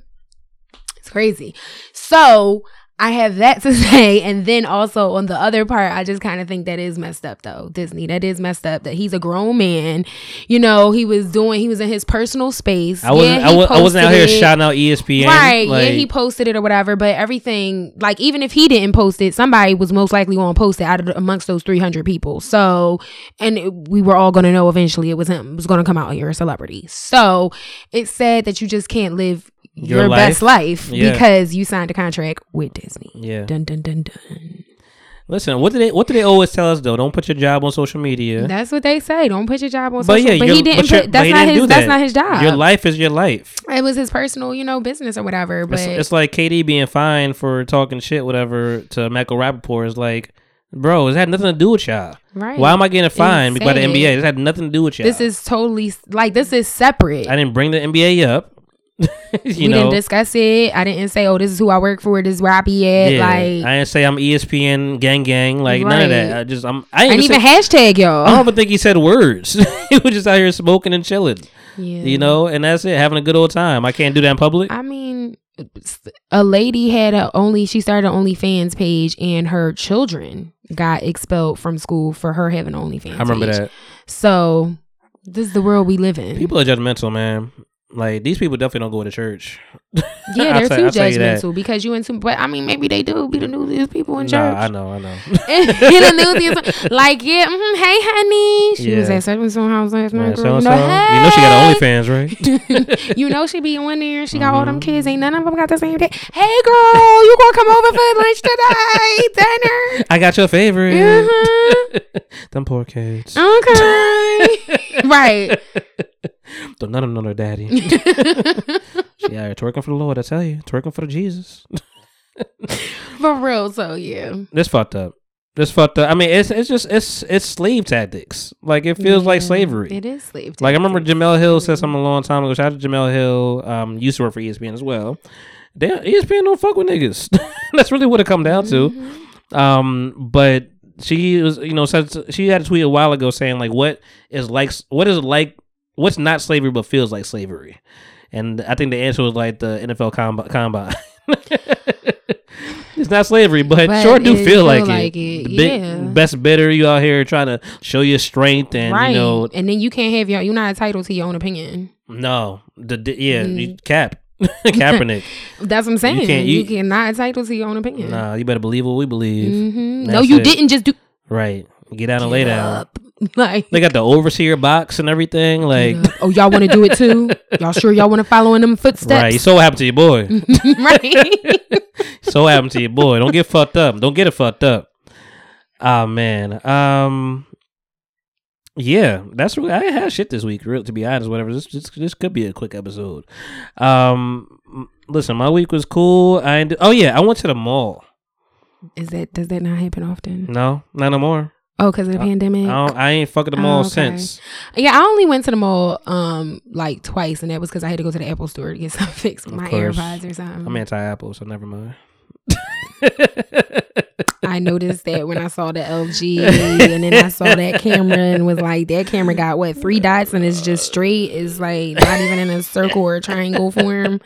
it's crazy. So I have that to say. And then also on the other part, I just kind of think that is messed up though. Disney, that is messed up that he's a grown man. You know, he was doing, he was in his personal space. I wasn't. Yeah, I, was, I wasn't out here it. shouting out ESPN. Right. Like, yeah, he posted it or whatever. But everything, like, even if he didn't post it, somebody was most likely going to post it out of amongst those 300 people. So, and it- we were all going to know eventually it was him. It was going to come out. You're a celebrity. So, it's sad that you just can't live Your your, life? best life Yeah. because you signed a contract with Disney. Yeah. Dun, dun, dun, dun. Listen, what do they? What do they always tell us though? Don't put your job on social media. That's what they say. Don't put your job on but social. yeah, but he didn't. but your- put, that's not his. do That's that. not his job. Your life is your life. It was his personal, you know, business or whatever. But It's, it's like KD being fined for talking shit, whatever, to Michael Rapaport. Is like, bro, it had nothing to do with y'all. Right. Why am I getting fined by the NBA? This had nothing to do with y'all. this is totally like this is separate. I didn't bring the NBA up. you we know, didn't discuss it. I didn't say, "Oh, this is who I work for. This is where I be at." yeah. Like, I didn't say I'm ESPN gang gang. Like none of that. I just I'm. I I ain't even say- hashtag y'all. I don't even think he said words. he was just out here smoking and chilling. yeah. You know, and that's it, having a good old time. I can't do that in public. I mean, a lady had a only she started an OnlyFans page, and her children got expelled from school for her having an OnlyFans. I remember page. that. So this is the world we live in. People are judgmental, man. Like these people definitely don't go to church. yeah, they're too I'll tell you that. judgmental because you into. But I mean, maybe they do be the newsiest people in Nah, church. I know, I know. in the newsiest, like yeah, mhm, hey honey, she was at such and so house last night. girl. so. know, You know she got. OnlyFans, right? you know she be in there. She got all Mm-hmm. them kids. Ain't none of them got the same day. Hey girl, you gonna come over for lunch tonight? Dinner? I got your favorite. Mhm. Them poor kids. Okay. right. Don't none of them know their daddy. she out here twerking for the Lord, I tell you. Twerking for the Jesus. For real. So yeah. This fucked up. This fucked up. I mean, it's it's just it's it's slave tactics. Like it feels like slavery. It is slave. Like I remember tactics. Jemele Hill said something a long time ago. Shout out to Jemele Hill. Um, used to work for ESPN as well. They, ESPN don't fuck with niggas. That's really what it come down Mm-hmm. to. Um, but she was, you know, said she had a tweet a while ago saying like, "What is like? What is it like? What's not slavery but feels like slavery?" And I think the answer was like the NFL combi- combine. it's not slavery, but, But sure do feel, feel like, like it. it, The big- best bidder, you out here trying to show your strength and right. you know and then you can't have your. You're not entitled to your own opinion. no, the, the yeah, Mm. you, Cap, Kaepernick. That's what I'm saying. You, can't- you- cannot entitled to your own opinion. Nah, you better believe what we believe. hmm No, you it. didn't just do. Right, get down and lay down. up. Like, They got the overseer box and everything. Like, oh, y'all want to do it too? Y'all sure y'all want to follow in them footsteps? right, so what happened to your boy. right. so what happened to your boy. Don't get fucked up. Don't get it fucked up. Oh man. Um. Yeah, that's really. I had shit this week. Real, to be honest, whatever. This, this this could be a quick episode. Um. Listen, my week was cool. I oh yeah, I went to the mall. Is that does that not happen often? No, not no more. Oh, because of the pandemic. I, I ain't fucking the Oh, mall okay. since. Yeah, I only went to the mall um like twice, and that was because I had to go to the Apple store to get something fixed with Of my course. AirPods or something. I'm anti-Apple, so never mind. I noticed that when I saw the LG, and then I saw that camera and was like, that camera got what three dots and it's just straight. It's like not even in a circle or a triangle form.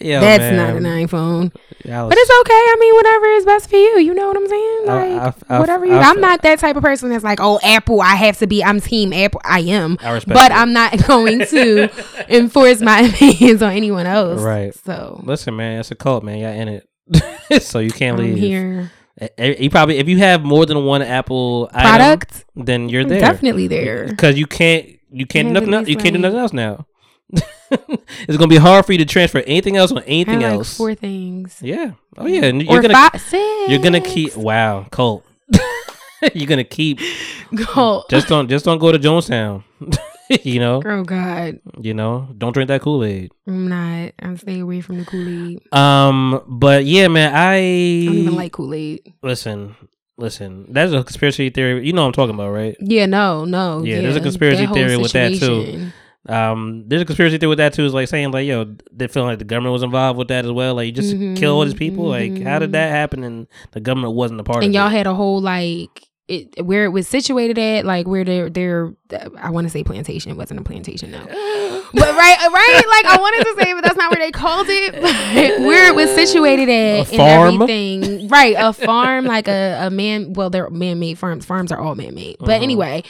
Yo, That's man. not an iPhone. Yeah, was- But it's okay. I mean, whatever is best for you. You know what I'm saying? Like I- I- whatever you. I- I, am not that type of person that's like, oh, Apple. I have to be. I'm Team Apple. I am. I respect but it. I'm not going to enforce my opinions on anyone else. Right. So Listen, man, it's a cult, man. Y'all in it, so you can't I'm leave. here. You probably, if you have more than one Apple item, Product. then you're there. definitely there. because you can't, you can't do nothing. Else, you can't do nothing else now. it's gonna be hard for you to transfer anything else on anything like else. four things. Yeah. Oh yeah. And you're gonna, five, six. you're gonna keep. Wow, cult. you're gonna keep. Go. Just don't, just don't go to Jonestown. you know. Oh God, You know. Don't drink that Kool Aid. I'm not. I'm staying away from the Kool Aid. Um. But yeah, man. I I don't even like Kool Aid. listen. Listen. That's a conspiracy theory. You know what I'm talking about, right? Yeah, no, no. Yeah, there's a conspiracy theory with that, too. Um, there's a conspiracy theory with that too. Is like saying like, yo, they feel like the government was involved with that as well. Like, you just Mhm, kill all these people. Like, how did mhm. that happen? And the government wasn't a part of it? and y'all it. had a whole like it where it was situated at, like where their their I want to say plantation. It wasn't a plantation, no. but right, right, like I wanted to say, but that's not where they called it. But where it was situated at and everything, right? A farm, like a a man. Well, they're man made farms. Farms are all man made. But Uh-huh. anyway,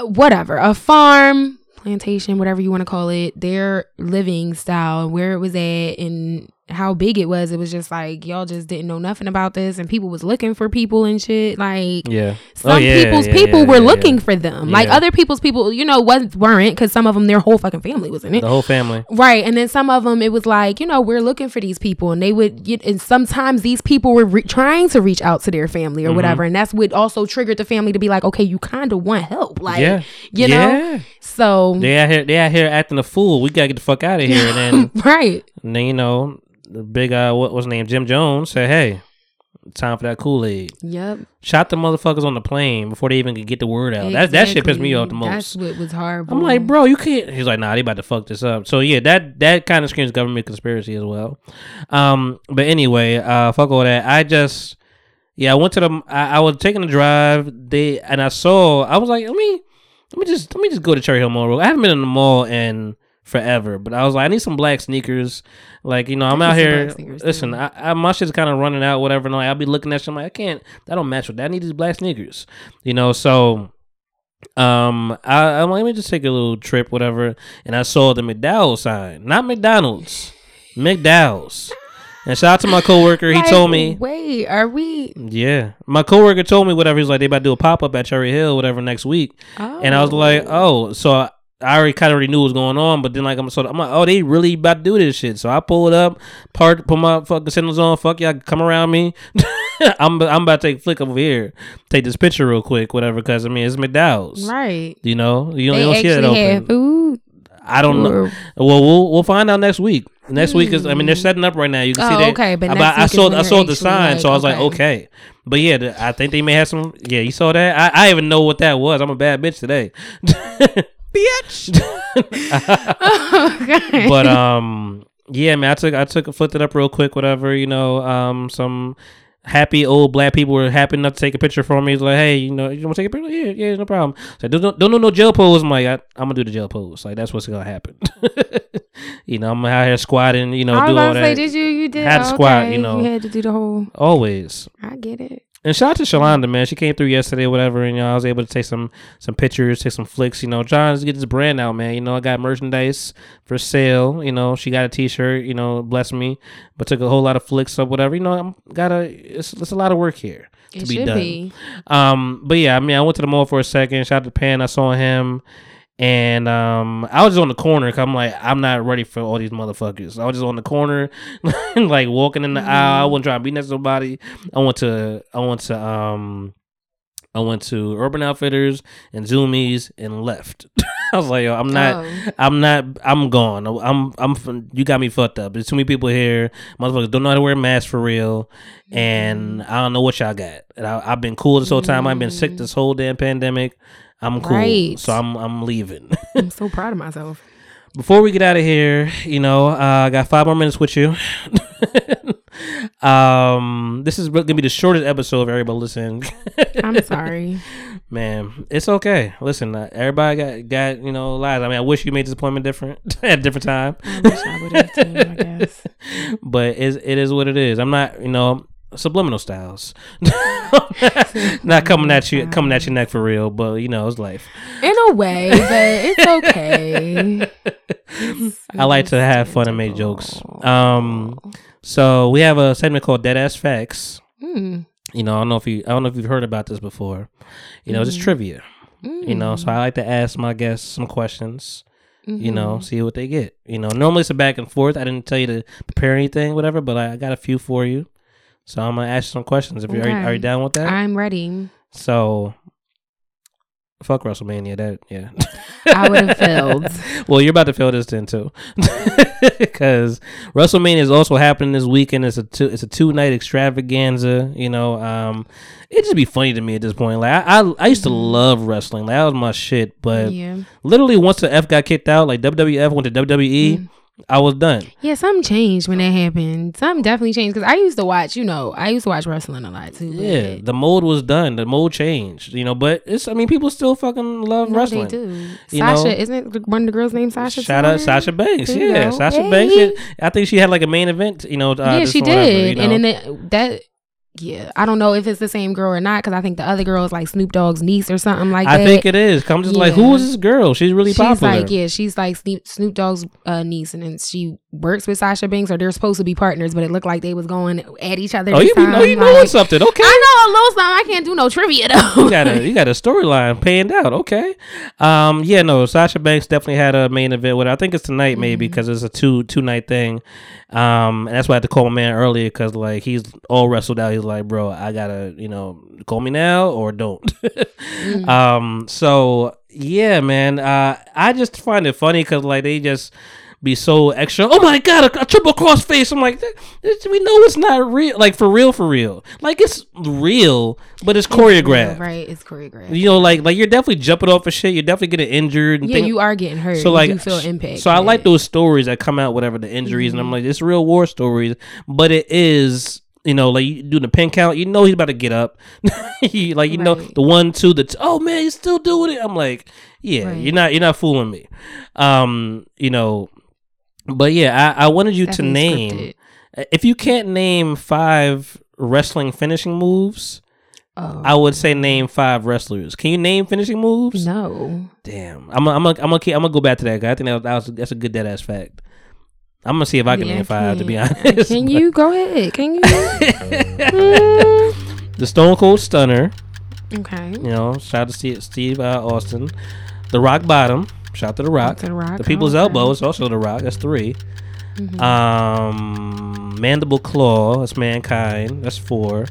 whatever. A farm, plantation, whatever you want to call it. Their living style, where it was at, and how big it was. It was just like y'all just didn't know nothing about this, and people was looking for people and shit. Like yeah. some Oh, yeah, people's yeah, people yeah, were looking for them. Like other people's people, you know, wasn't weren't because some of them their whole fucking family was in it. The whole family. Right, and then some of them, it was like you know we're looking for these people, and they would. Get, and sometimes these people were re- trying to reach out to their family or Mm-hmm. whatever, and that's what also triggered the family to be like, okay, you kind of want help, like yeah. you know. So They out here. They out here acting a fool. We gotta get the fuck out of here. And then, right, and then you know, the big uh, what was his name? Jim Jones said, "Hey, time for that Kool Aid." yep. Shot the motherfuckers on the plane before they even could get the word out. That that shit pissed me off the most. That's what was horrible. I'm like, bro, you can't. He's like, nah, they about to fuck this up. So yeah, that that kind of screams government conspiracy as well. Um, but anyway, uh, fuck all that. I just, yeah, I went to the. I, I was taking a drive. They and I saw. I was like, let me, let me just, let me just go to Cherry Hill Mall. I haven't been in the mall in forever, but I was like, I need some black sneakers. Like you know, I'm out here. sneakers, Listen. I, I my shit's kind of running out. Whatever. And like, I'll be looking at shit. I'm like, I can't. That don't match with that. I need these black sneakers. You know, so. Um, I, I'm like, let me just take a little trip, whatever. And I saw the McDowell sign, not McDonald's, McDowell's. And shout out to my coworker. He Like, told me, wait, are we? yeah, my coworker told me whatever. He's like, they about to do a pop up at Cherry Hill, whatever, next week. Oh. And I was like, oh, so I, I already kind of already knew what was going on. But then like I'm so I'm like, oh, they really about to do this shit. So I pulled up, part put my fucking signals on. Fuck y'all, come around me. I'm I'm about to take flick over here, take this picture real quick, whatever. Because I mean, it's McDowell's. right. You know, you don't, They don't see it actually open. food. I don't know. Well, we'll we'll find out next week. Next week is I mean they're hmm. setting up right now. You can see Oh, that. okay, but I, next I saw I saw the sign, so I was like, like, okay. But yeah, the, I think they may have some. Yeah, you saw that. I, I even know what that was. I'm a bad bitch today. bitch. okay. but um, yeah, man, I took I took flipped it up real quick. Whatever, you know, um, some happy old black people were happy enough to take a picture for me. He's like, hey, you know, you want to take a picture? Yeah, yeah, no problem. So don't don't do no jail pose. I'm like, I, I'm gonna do the jail pose. Like that's what's gonna happen. you know, I'm out here squatting. You know, I was do all say, that. did you? You did. Had to oh, squat, you know. You had to do the whole. Always. I get it. And shout out to Shalonda, man. She came through yesterday, whatever, and you know, I was able to take some some pictures, take some flicks. You know, to get this brand out, man. You know, I got merchandise for sale. You know, she got a T-shirt. You know, bless me, but took a whole lot of flicks or whatever. You know, I'm got a it's, it's a lot of work here to It be done. be. Um, but yeah, I mean, I went to the mall for a second. Shout out to Pan. I saw him. And um, I was just on the corner. Cause I'm like, I'm not ready for all these motherfuckers. I was just on the corner, like walking in the aisle. I wasn't trying to be next to nobody. I went to, I went to, um, I went to Urban Outfitters and Zumiez and left. I was like, yo, I'm not, Oh. I'm not, I'm gone. I'm, I'm, you got me fucked up. There's too many people here. Motherfuckers don't know how to wear masks for real, and I don't know what y'all got. And I, I've been cool this whole time. I've been sick this whole damn pandemic. I'm cool, Right. so I'm, I'm leaving. I'm so proud of myself. Before we get out of here, you know, uh, I got five more minutes with you. um, this is gonna be the shortest episode of everybody listening. I'm sorry. Man, it's okay. Listen, uh, everybody got got you know lies. I mean, I wish you made this appointment different at a different time, I wish I would have too. I guess. but it's, it is what it is. I'm not, you know, subliminal styles. not coming at you, coming at your neck for real. But you know, it's life. In a way, but it's okay. I like to have fun and make jokes. Um, so we have a segment called Dead Ass Facts. Hmm. You know, I don't know if you, I don't know if you've heard about this before. You know, Mm-hmm. it's trivia. You know, so I like to ask my guests some questions. You know, Mm-hmm. see what they get. You know, normally it's a back and forth. I didn't tell you to prepare anything, whatever, but I got a few for you. So I'm gonna ask you some questions. If you're are, you- are you down with that? I'm ready. so, Fuck WrestleMania. That yeah. I would have failed. well, you're about to feel this then too, because WrestleMania is also happening this weekend. It's a two, it's a two night extravaganza. You know, um, it just be funny to me at this point. Like I, I, I used to love wrestling. Like that was my shit. But Mm-hmm. Yeah. literally, once the F got kicked out, like WWF went to WWE, Mm. I was done. Yeah, something changed when that happened. Something definitely changed because I used to watch, you know, I used to watch wrestling a lot too. Yeah, the mold was done. The mold changed. You know, but it's. I mean, people still fucking love No, wrestling. They do. You Sasha, know? isn't the- one of the girls named Sasha? Shout out? Sasha Banks. There Yeah. Sasha Hey. Banks. I think she had like a main event. You know, uh, yeah, she or whatever, did. you And then know? that, yeah, I don't know if it's the same girl or not because I think the other girl is like Snoop Dogg's niece or something like I that. I think it is. Come just like, who is this girl? She's really she's popular. like, yeah, she's like Snoop, Snoop Dogg's uh, niece, and then she works with Sasha Banks, or they're supposed to be partners, but it looked like they was going at each other. oh, you be, know, time, you know like- something. Okay. I know a little something. I can't do no trivia though. you got a you got a storyline panned out. Okay, um, yeah, no, Sasha Banks definitely had a main event with. Her. I think it's tonight, maybe Mm-hmm. because it's a two two night thing. Um, and that's why I had to call my man earlier because like he's all wrestled out. He's like, bro, I gotta you know call me now or don't. Mm-hmm. Um, so yeah, man, uh, I just find it funny because like they just. Be so extra. Oh my god, a, a triple cross face. I'm like, this- we know it's not real. Like for real, for real. Like it's real, but it's choreographed. right? It's choreographed. You know, like like you're definitely jumping off of shit. You're definitely getting injured. And Yeah, you are getting hurt. So You like, do feel impact. So I like those stories that come out, whatever the injuries, and I'm Mhm. like, it's real war stories, but it is. You know, like you do the pin count, you know he's about to get up. You- like you know the one, two, the t- oh man, he's still doing it. I'm like, yeah, Right. you're not you're not fooling me. Um, you know, but yeah, I, I wanted you to name scripted. if you can't name five wrestling finishing moves, Oh. I would say name five wrestlers. Can you name finishing moves? No. Damn, I'm I'm I'm gonna I'm gonna go back to that guy. I think that was, that was that's a good dead ass fact. I'm gonna see if I can Yeah, name five. To be honest, Can you go ahead? Can you? the Stone Cold Stunner. okay. You know, shout out to Steve, Steve uh, Austin. The Rock Bottom. Shout out to the Rock. To the Rock, The People's okay. Elbow is also the Rock. That's 3 Mhm. Um, Mandible Claw. That's Mankind. That's four.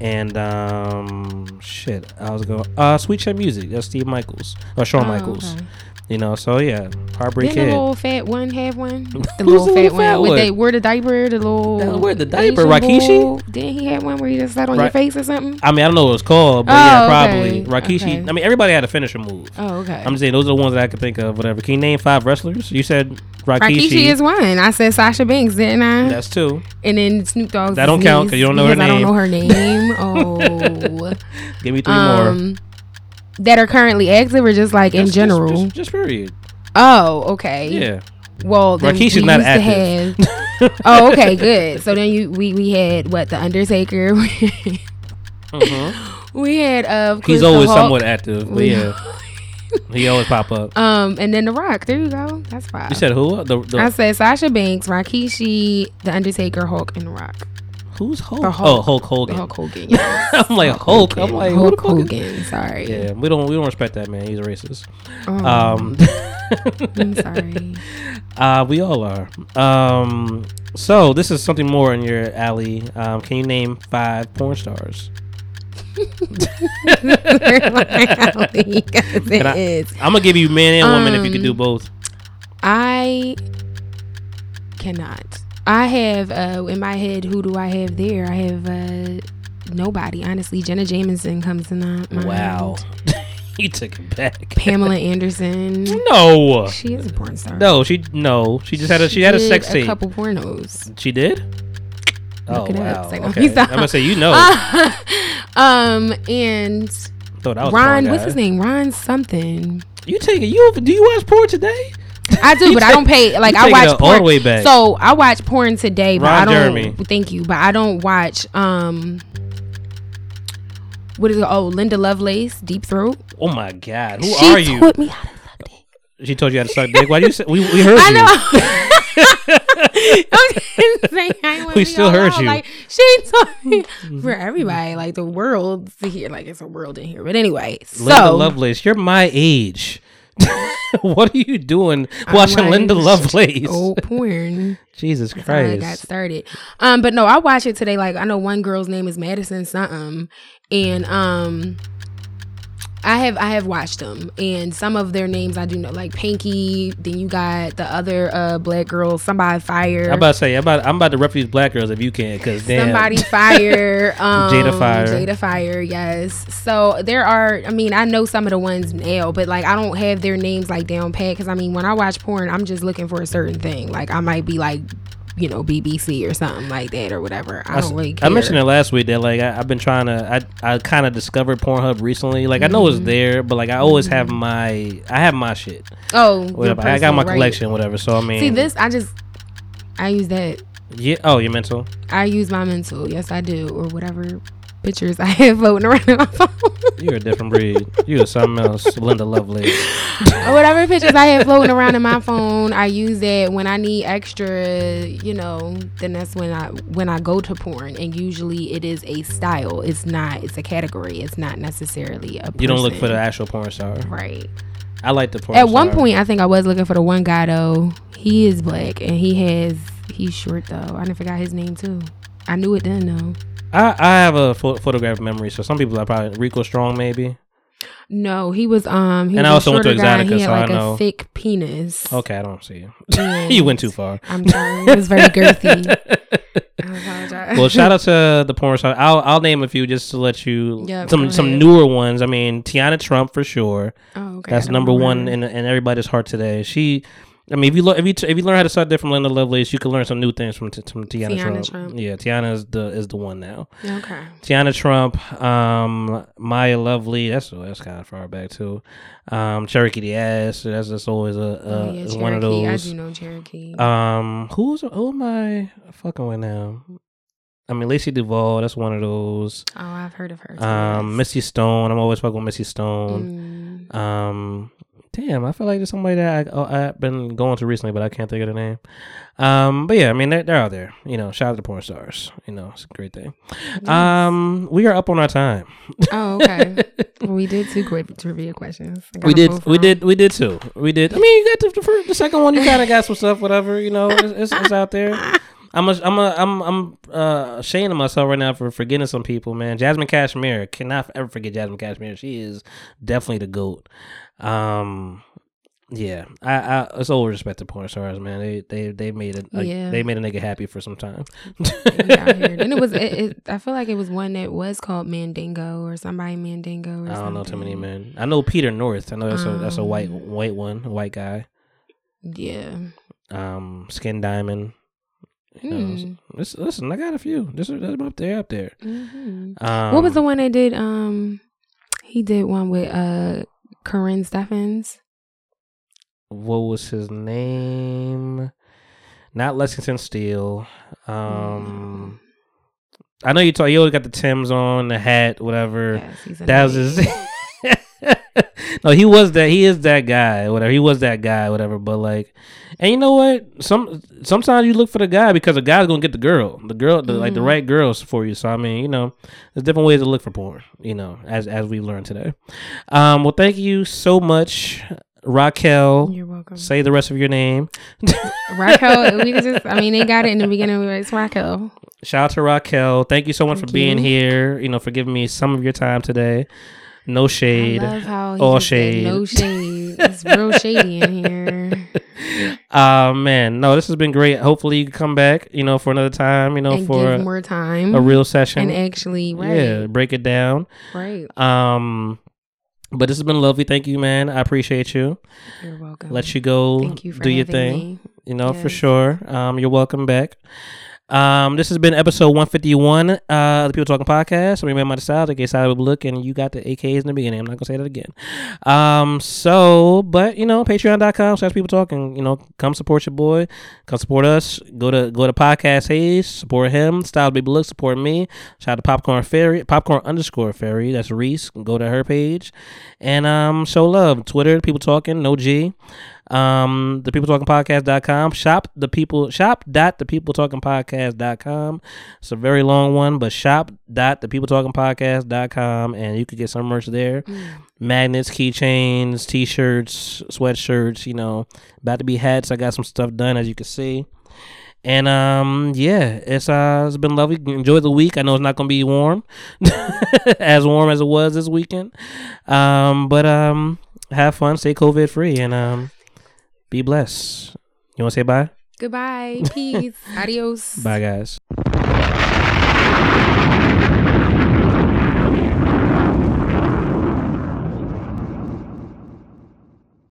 And um, shit. I was going. Uh, Sweet Chin Music. That's Steve Michaels or Shawn Oh, Michaels. okay. You know. So yeah, Heartbreak Didn't the Kid. little fat one have one? The little the fat little one. fat With one? they wear the diaper, the little. Wear the diaper? Bull. Didn't he have one where he just sat on your face or something? I mean, I don't know what it's called, but Oh, yeah, okay, probably Rikishi. okay. I mean, everybody had a finisher move. Oh, okay. I'm just saying those are the ones that I could think of. Whatever. Can you name five wrestlers? You said Rikishi. Rikishi is one. I said Sasha Banks, didn't I? That's two. and then Snoop Dogg. That don't count because you don't know her because I don't know her name. oh. Give me three more. Um, that are currently active or just like in Just- just- general? just, just period. oh, okay. Yeah. Well, then Rikishi's we not used to active. have- oh, okay, good. So then you we we had what the Undertaker. Mhm. we had uh, of He's course, the always Hulk. somewhat active, but We- yeah, he always pop up. Um, and then The Rock. There you go. That's five. You said who? The, the I said Sasha Banks, Rikishi, The Undertaker, Hulk, and The Rock. Who's Hulk? Oh, Hulk. Hulk Hogan. Hulk Hogan. yes. I'm like Hulk. I'm like Hulk fuck Hogan. Sorry. Yeah, we don't we don't respect that man. He's a racist. Oh, Um, I'm sorry. uh, we all are. Um, so this is something more in your alley. Um, can you name five porn stars? It I- is. I'm gonna give you man and woman if you could do Um, both. I cannot. I have uh, in my head. Who do I have there? I have uh, nobody. Honestly, Jenna Jameson comes to mind. Wow, you took it back. Pamela Anderson. No, She is a porn star. no, she no, she just had a she, had a did sex A tape. couple pornos. She did. Look oh it wow. It's like, okay. I'm gonna say you know. um and Thought I was a Ron, porn what's his name? Ron something. You take it. You do you watch porn today? I do, but I don't pay. Like I watch it all porn. the way back. So I watch porn today, but Ron I don't. Jeremy. Thank you, but I don't watch. Um, what is it? Oh, Linda Lovelace, Deep Throat. Oh my god, who she are you? taught me how to suck dick. She told you how to suck dick. Why do you say we, we heard I you? know. I'm saying, I ain't wanna We still heard out, you. Like she taught me for everybody, like the world to hear. Like it's a world in here, but anyway. Linda so Lovelace, you're my age. what are you doing watching Linda Lovelace? Oh, porn. Jesus Christ. I got started. Um, but no, I watch it today. Like I know one girl's name is Madison something, and um, I have I have watched them, and some of their names I do know, like Pinky. Then you got the other uh black girl, somebody fire. I'm about to say, I'm about, I'm about to these black girls if you can, because. Somebody fire, um, Jada Fire. Jada Fire, yes. So there are. I mean, I know some of the ones now, but like I don't have their names like down pat because I mean, when I watch porn, I'm just looking for a certain thing. Like I might be like, you know, BBC or something like that or whatever. I don't really care. I mentioned it last week that like I, I've been trying to I I kind of discovered Pornhub recently. Like I know Mm-hmm. it's there, but like I always have my I have my shit. Oh, Whatever. I got my right. collection, whatever. So I mean, See this, I just I use that. Yeah. Oh, your mental. I use my mental. Yes, I do, or whatever pictures I have floating around on my phone. You're a different breed. You are something else, Linda Lovely. or whatever pictures I have floating around in my phone, I use that when I need extra, you know, then that's when I when I go to porn and usually it is a style. It's not it's a category. It's not necessarily a You don't look for the actual porn star. Right. I like the porn. At one point I think I was looking for the one guy though. He is black and he has he's short though. I never forgot his name too. I knew it then though. I, I have a pho- photographic memory, so some people are probably Rico Strong, maybe. No, he was um he And was I also went to guy. Exotica, He had so I like know. a thick penis. Okay, I don't see you. You went too far. I'm sorry. It was very girthy. I apologize. well, shout out to the porn star. I'll I'll name a few just to let you Yep, some some ahead. newer ones. I mean, Teanna Trump for sure. Oh, okay. That's I number one in in everybody's heart today. She, I mean, if you learn if you t- if you learn how to start dick from Linda Lovelace, you can learn some new things from T- from Teanna, Teanna Trump. Trump. Yeah, Teanna is the is the one now. Okay. Teanna Trump, um, Maya Lovely. That's that's kind of far back too. Um, Cherokee the ass. That's that's always a, a Oh, yeah, one of Cherokee. I those. do know Cherokee. Um, who's who am I fucking with now? I mean, Lacey Duvall. That's one of those. oh, I've heard of her. too, Um. Misty Stone. I'm always fucking with Misty Stone. Mm, Um, damn, I feel like there's somebody that I, oh, I've been going to recently, but I can't think of the name. Um, but yeah, I mean they're, they're out there. You know, shout out to porn stars. You know, it's a great thing. Um, we are up on our time. oh, okay. we did two quick trivia questions. We did, we did, we did two. We did. I mean, you got the, the, first, the second one. You kind of got some stuff, whatever. You know, it's, it's, it's out there. I'm a, I'm a, I'm I'm uh, ashamed of myself right now for forgetting some people, man. Jazmine Cashmere cannot ever forget Jazmine Cashmere. She is definitely the goat. Um, yeah, I, I it's all respect to porn stars, man. They they they made it. Yeah. They made a nigga happy for some time. yeah, here. It was. It, it, I feel like it was one that was called Mandingo or somebody Mandingo. Or I don't know too many men. I know Peter North. I know that's a that's a white Um, white one, a white guy. Yeah. Um, Skin Diamond. You know, Hmm. listen, listen, I got a few. This is up there, up there. hmm Um, what was the one they did? Um, he did one with uh Corinne Steffens. What was his name? Not Lexington Steele. Mm. Um, I know you talk. You always got the Tims on, the hat, whatever. Yes, that was his. no, he was that. He is that guy. Whatever. He was that guy. Whatever. But like, and you know what? Some sometimes you look for the guy because the guy's gonna get the girl. The girl, the, like the Mhm. right girls for you. So I mean, you know, there's different ways to look for porn. You know, as as we learned today. Um. Well, thank you so much, Racquel. You're welcome. Say the rest of your name. Racquel, we just, I mean, they got it in the beginning. It's Racquel. Shout out to Racquel. Thank you so much Thank for being here. You know, for giving me some of your time today. No shade. I love how he All shade. No shade. It's real shady in here. Uh man, no, this has been great. Hopefully you can come back, you know, for another time, you know, and for give more time. a real session. and actually, right, Yeah, break it down. right. Um but this has been lovely. Thank you, man. I appreciate you. You're welcome. Let you go Thank you for do your thing. me. You know, for sure. Um, you're welcome back. Um, this has been episode 151 uh the People Talking Podcast. Remember my style, aka Side with Look, and you got the AKs in the beginning. I'm not gonna say that again. Um, so but you know, patreon.com slash people talking, you know, come support your boy, come support us. Go to go to podcast Hayes, support him, style baby look, support me. Shout out to Popcorn Fairy, popcorn underscore fairy, that's Reese. Go to her page and um show love. Twitter, people talking, no G um, the people talking podcast.com shop the people shop dot the people talking podcast.com. It's a very long one, but shop dot the people talking podcast.com and you could get some merch there. Mm. Magnets, keychains, t shirts, sweatshirts, you know, about to be hats. I got some stuff done as you can see. And um, yeah, it's uh, it's been lovely. Enjoy the week. I know it's not gonna be warm, as warm as it was this weekend. Um, but um, have fun, stay COVID free, and um, be blessed. You want to say bye? Goodbye. Peace. Adios. Bye, guys.